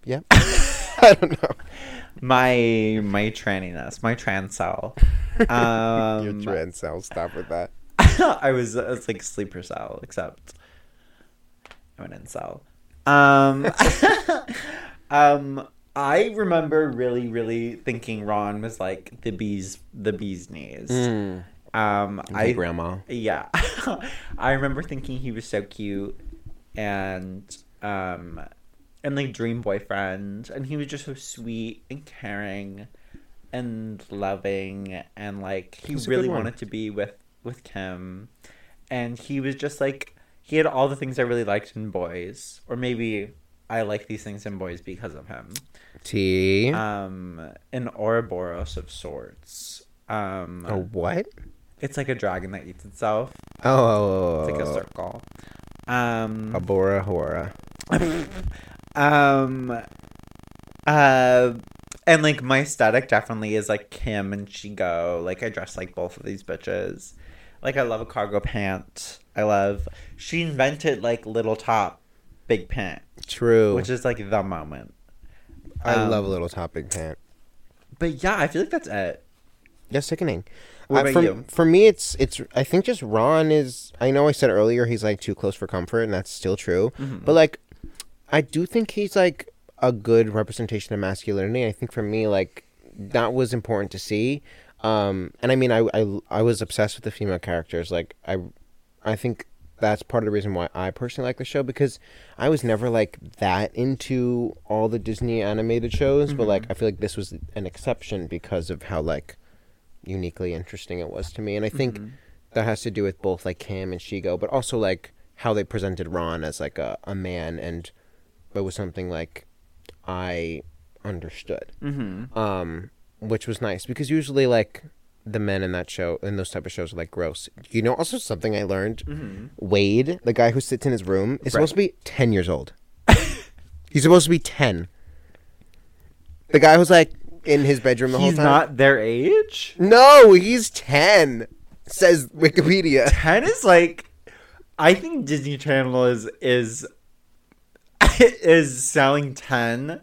Yeah, <laughs> I don't know. My my tranniness, my trans cell. <laughs> Um, your trans cell. Stop with that. <laughs> I was I was like sleeper cell, except I went in cell. Um, <laughs> um, I remember really, really thinking Ron was like the bees, the bee's knees. Um, I I grandma. yeah, I remember thinking he was so cute, and um, and like dream boyfriend, and he was just so sweet and caring, and loving, and like he He's really wanted to be with with Kim, and he was just like he had all the things I really liked in boys, or maybe I like these things in boys because of him. T. Um, an Ouroboros of sorts. Um, a what? it's like a dragon that eats itself. Oh, It's like a circle. Um, a Bora Hora. <laughs> um, uh, and like my aesthetic definitely is like Kim and Shego. Like I dress like both of these bitches. Like I love a cargo pant. I love. She invented like little top, big pant, True. which is like the moment. I um, love a little topic pant. But yeah, I feel like that's it. Yeah, sickening. What Uh, about for, you? For me, it's it's. I think just Ron is. I know I said earlier he's like too close for comfort, and that's still true. Mm-hmm. But like, I do think he's like a good representation of masculinity. I think for me, like that was important to see. Um, and I mean, I, I I was obsessed with the female characters. Like I, I think that's part of the reason why I personally like the show because I was never like that into all the Disney animated shows. But like, I feel like this was an exception because of how like uniquely interesting it was to me. And I think that has to do with both like Kim and Shego, but also like how they presented Ron as like a, a man and it was something like I understood. Mm-hmm. Um, which was nice because usually like the men in that show in those type of shows are like gross. You know also something I learned Wade, the guy who sits in his room, is supposed to be ten years old. <laughs> He's supposed to be ten. The guy who's like in his bedroom the He's whole time. not their age. No, he's 10, says Wikipedia. Ten is like, I think Disney Channel is is <laughs> is selling ten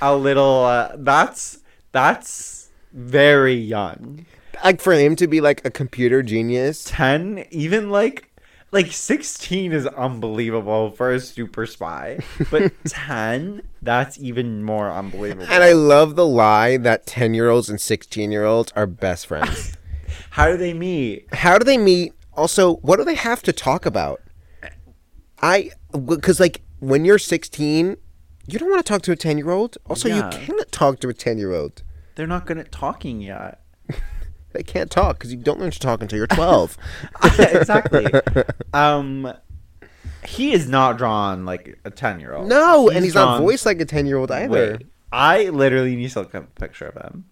a little. Uh, that's that's very young. Like for him to be like a computer genius. Ten, even like like sixteen is unbelievable for a super spy, but <laughs> ten, that's even more unbelievable. And I love the lie that 10 year olds and 16 year olds are best friends. <laughs> How do they meet? How do they meet? Also, what do they have to talk about? I, because like when you're 16, you don't want to talk to a 10 year old. Also, Yeah. you cannot talk to a 10 year old. They're not good at talking yet. <laughs> They can't talk because you don't learn to talk until you're 12. <laughs> exactly. Um, he is not drawn like a ten year old. no, and he's not voiced like a 10 year old either. Wait, I literally need to look up a picture of him.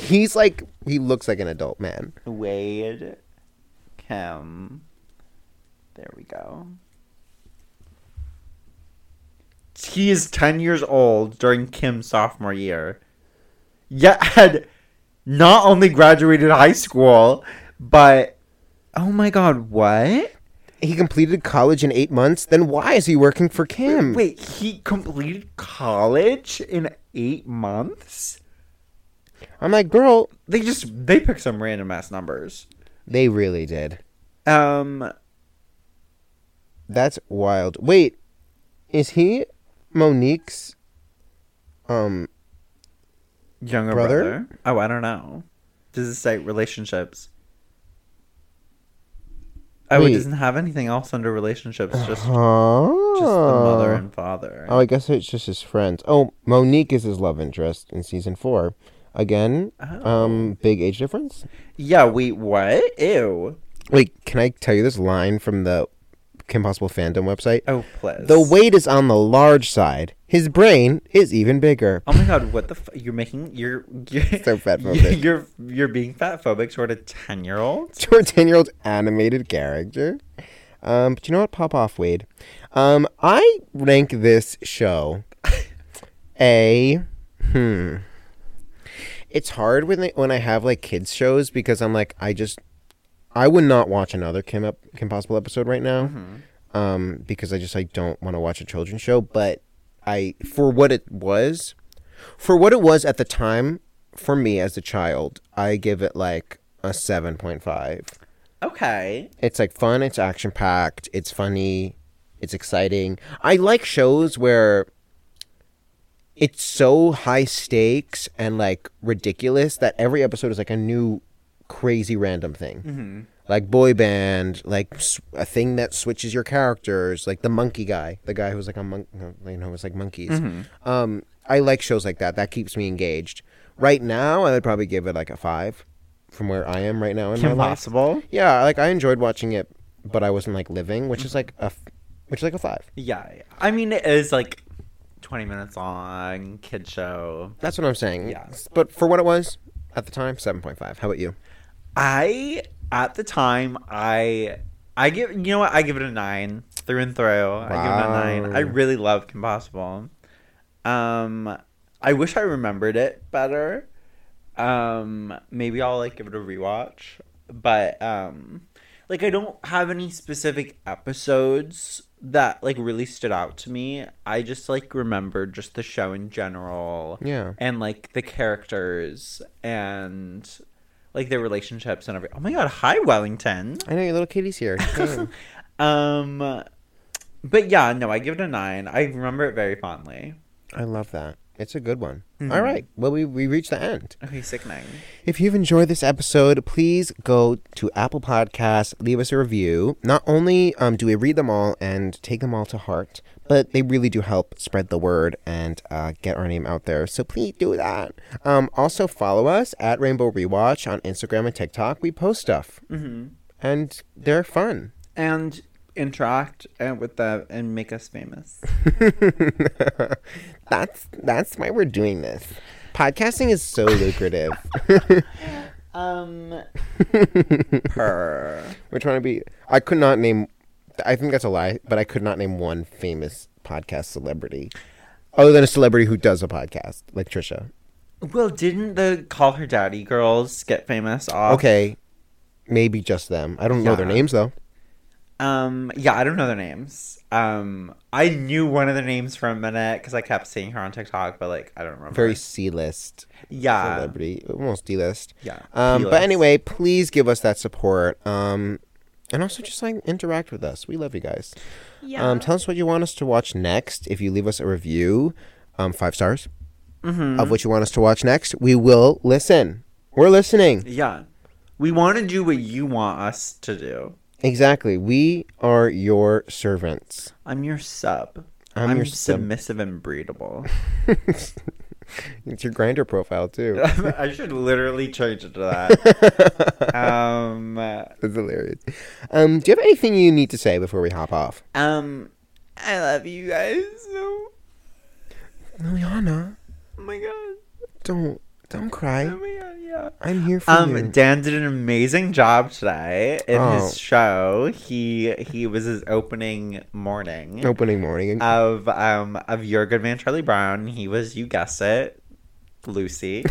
He's like, he looks like an adult man. Wade Kim. There we go. He is 10 years old during Kim's sophomore year. Yet had not only graduated high school, but oh my god, what? He completed college in eight months. Then why is he working for Kim? Wait, he completed college in eight months? I'm like, girl, They just they picked some random ass numbers. they really did. Um That's wild. Wait, Is he Monique's um Younger Brother? brother? Oh, I don't know. Does it say relationships? Oh, Wait. it doesn't have anything else under relationships. Just oh. just the mother and father. Oh, I guess it's just his friends. Oh, Monique is his love interest in season four. Again, Oh. um, big age difference. yeah. Wait. What? Ew. Wait, can I tell you this line from the Kim Possible fandom website? Oh, please. The weight is on the large side. His brain is even bigger. Oh my god! What the? F- you're making you're you're So fat <laughs> phobic. You're you're being fat phobic toward a ten year old. <laughs> to a 10 year old animated character. Um, but you know what? Pop off, Wade. Um, I rank this show <laughs> a. Hmm. It's hard when, they, when I have like kids shows because I'm like, I just. I would not watch another Kim, Ep- Kim Possible episode right now. Um, because I just like don't want to watch a children's show. But I, for what it was, for what it was at the time, for me as a child, I give it like a seven point five. Okay. It's like fun, it's action packed, it's funny, it's exciting. I like shows where it's so high stakes and like ridiculous that every episode is like a new crazy random thing. Like boy band, like a thing that switches your characters, like the monkey guy, the guy who's like a monk, you know, was like monkeys. Um, I like shows like that. That keeps me engaged. Right now, I would probably give it like a five, from where I am right now in Kim my life. Yeah, like I enjoyed watching it, but I wasn't like living, which is like a, which is like a five. Yeah, yeah. I mean, it is like twenty minutes long kid show. That's what I'm saying. Yeah. But for what it was at the time, seven point five. How about you? I at the time I I give you know what I give it a nine through and through. I give it a nine. I really love Kim Possible. Um, I wish I remembered it better. Um, maybe I'll like give it a rewatch. But um, like I don't have any specific episodes that like really stood out to me. I just like remembered just the show in general Yeah. and like the characters and like their relationships and everything. Oh my god, hi Wellington. I know your little kitty's here. <laughs> Um but yeah, no, I give it a 9. I remember it very fondly. I love that. It's a good one. Mm-hmm. All right. Well, we we reached the end. Okay, sickening. If you've enjoyed this episode, please go to Apple Podcasts, leave us a review. Not only um, do we read them all and take them all to heart, but they really do help spread the word and uh, get our name out there. So please do that. Um, also, follow us at Rainbow Rewatch on Instagram and TikTok. We post stuff, mm-hmm. and they're fun. And interact uh, with that and make us famous. <laughs> That's that's why we're doing this. Podcasting is so lucrative. <laughs> Um <laughs> per We're trying to be. I could not name. I think that's a lie, but I could not name one famous podcast celebrity, other than a celebrity who does a podcast, like Trisha. Well, didn't the Call Her Daddy girls get famous off? Okay, maybe just them. I don't know their names though. Um, yeah, I don't know their names. Um, I knew one of the names for a minute because I kept seeing her on TikTok, but like I don't remember. Very C list yeah, celebrity, almost D list. Yeah, Um, but D-list. anyway, please give us that support. Um, and also just like interact with us. We love you guys. Yeah. Um, tell us what you want us to watch next. If you leave us a review, um, five stars Mm-hmm. of what you want us to watch next, we will listen. We're listening. yeah. We want to do what you want us to do. Exactly. We are your servants. I'm your sub. I'm I'm, your sub. submissive and breedable. <laughs> It's your Grindr profile too. <laughs> I should literally change it to that. <laughs> um, That's hilarious. Um, do you have anything you need to say before we hop off? um, I love you guys. So, Liliana, oh my god. don't don't cry. Oh god. Yeah. I'm here for Um, you. Dan did an amazing job today in Oh. his show. He he was his opening morning Opening morning. of um of Your Good Man Charlie Brown. He was you guessed it, Lucy.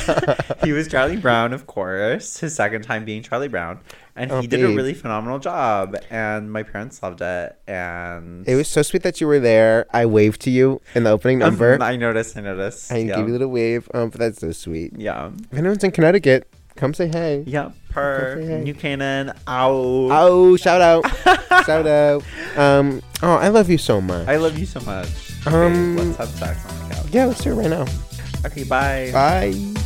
<laughs> he was Charlie Brown, of course. His second time being Charlie Brown, and Oh, he did a really phenomenal job. And my parents loved it. And it was so sweet that you were there. I waved to you in the opening Um, number. I noticed. I noticed. I yeah. gave you a little wave. Um, but that's so sweet. yeah. If anyone's in Connecticut, come say hey. Yeah. Per hey. New Canaan. Ow. Oh, shout out, shout out. Um, oh, I love you so much. I love you so much. Okay, Um, let's have sex on the couch. yeah, let's do it right now. Okay, bye. Bye.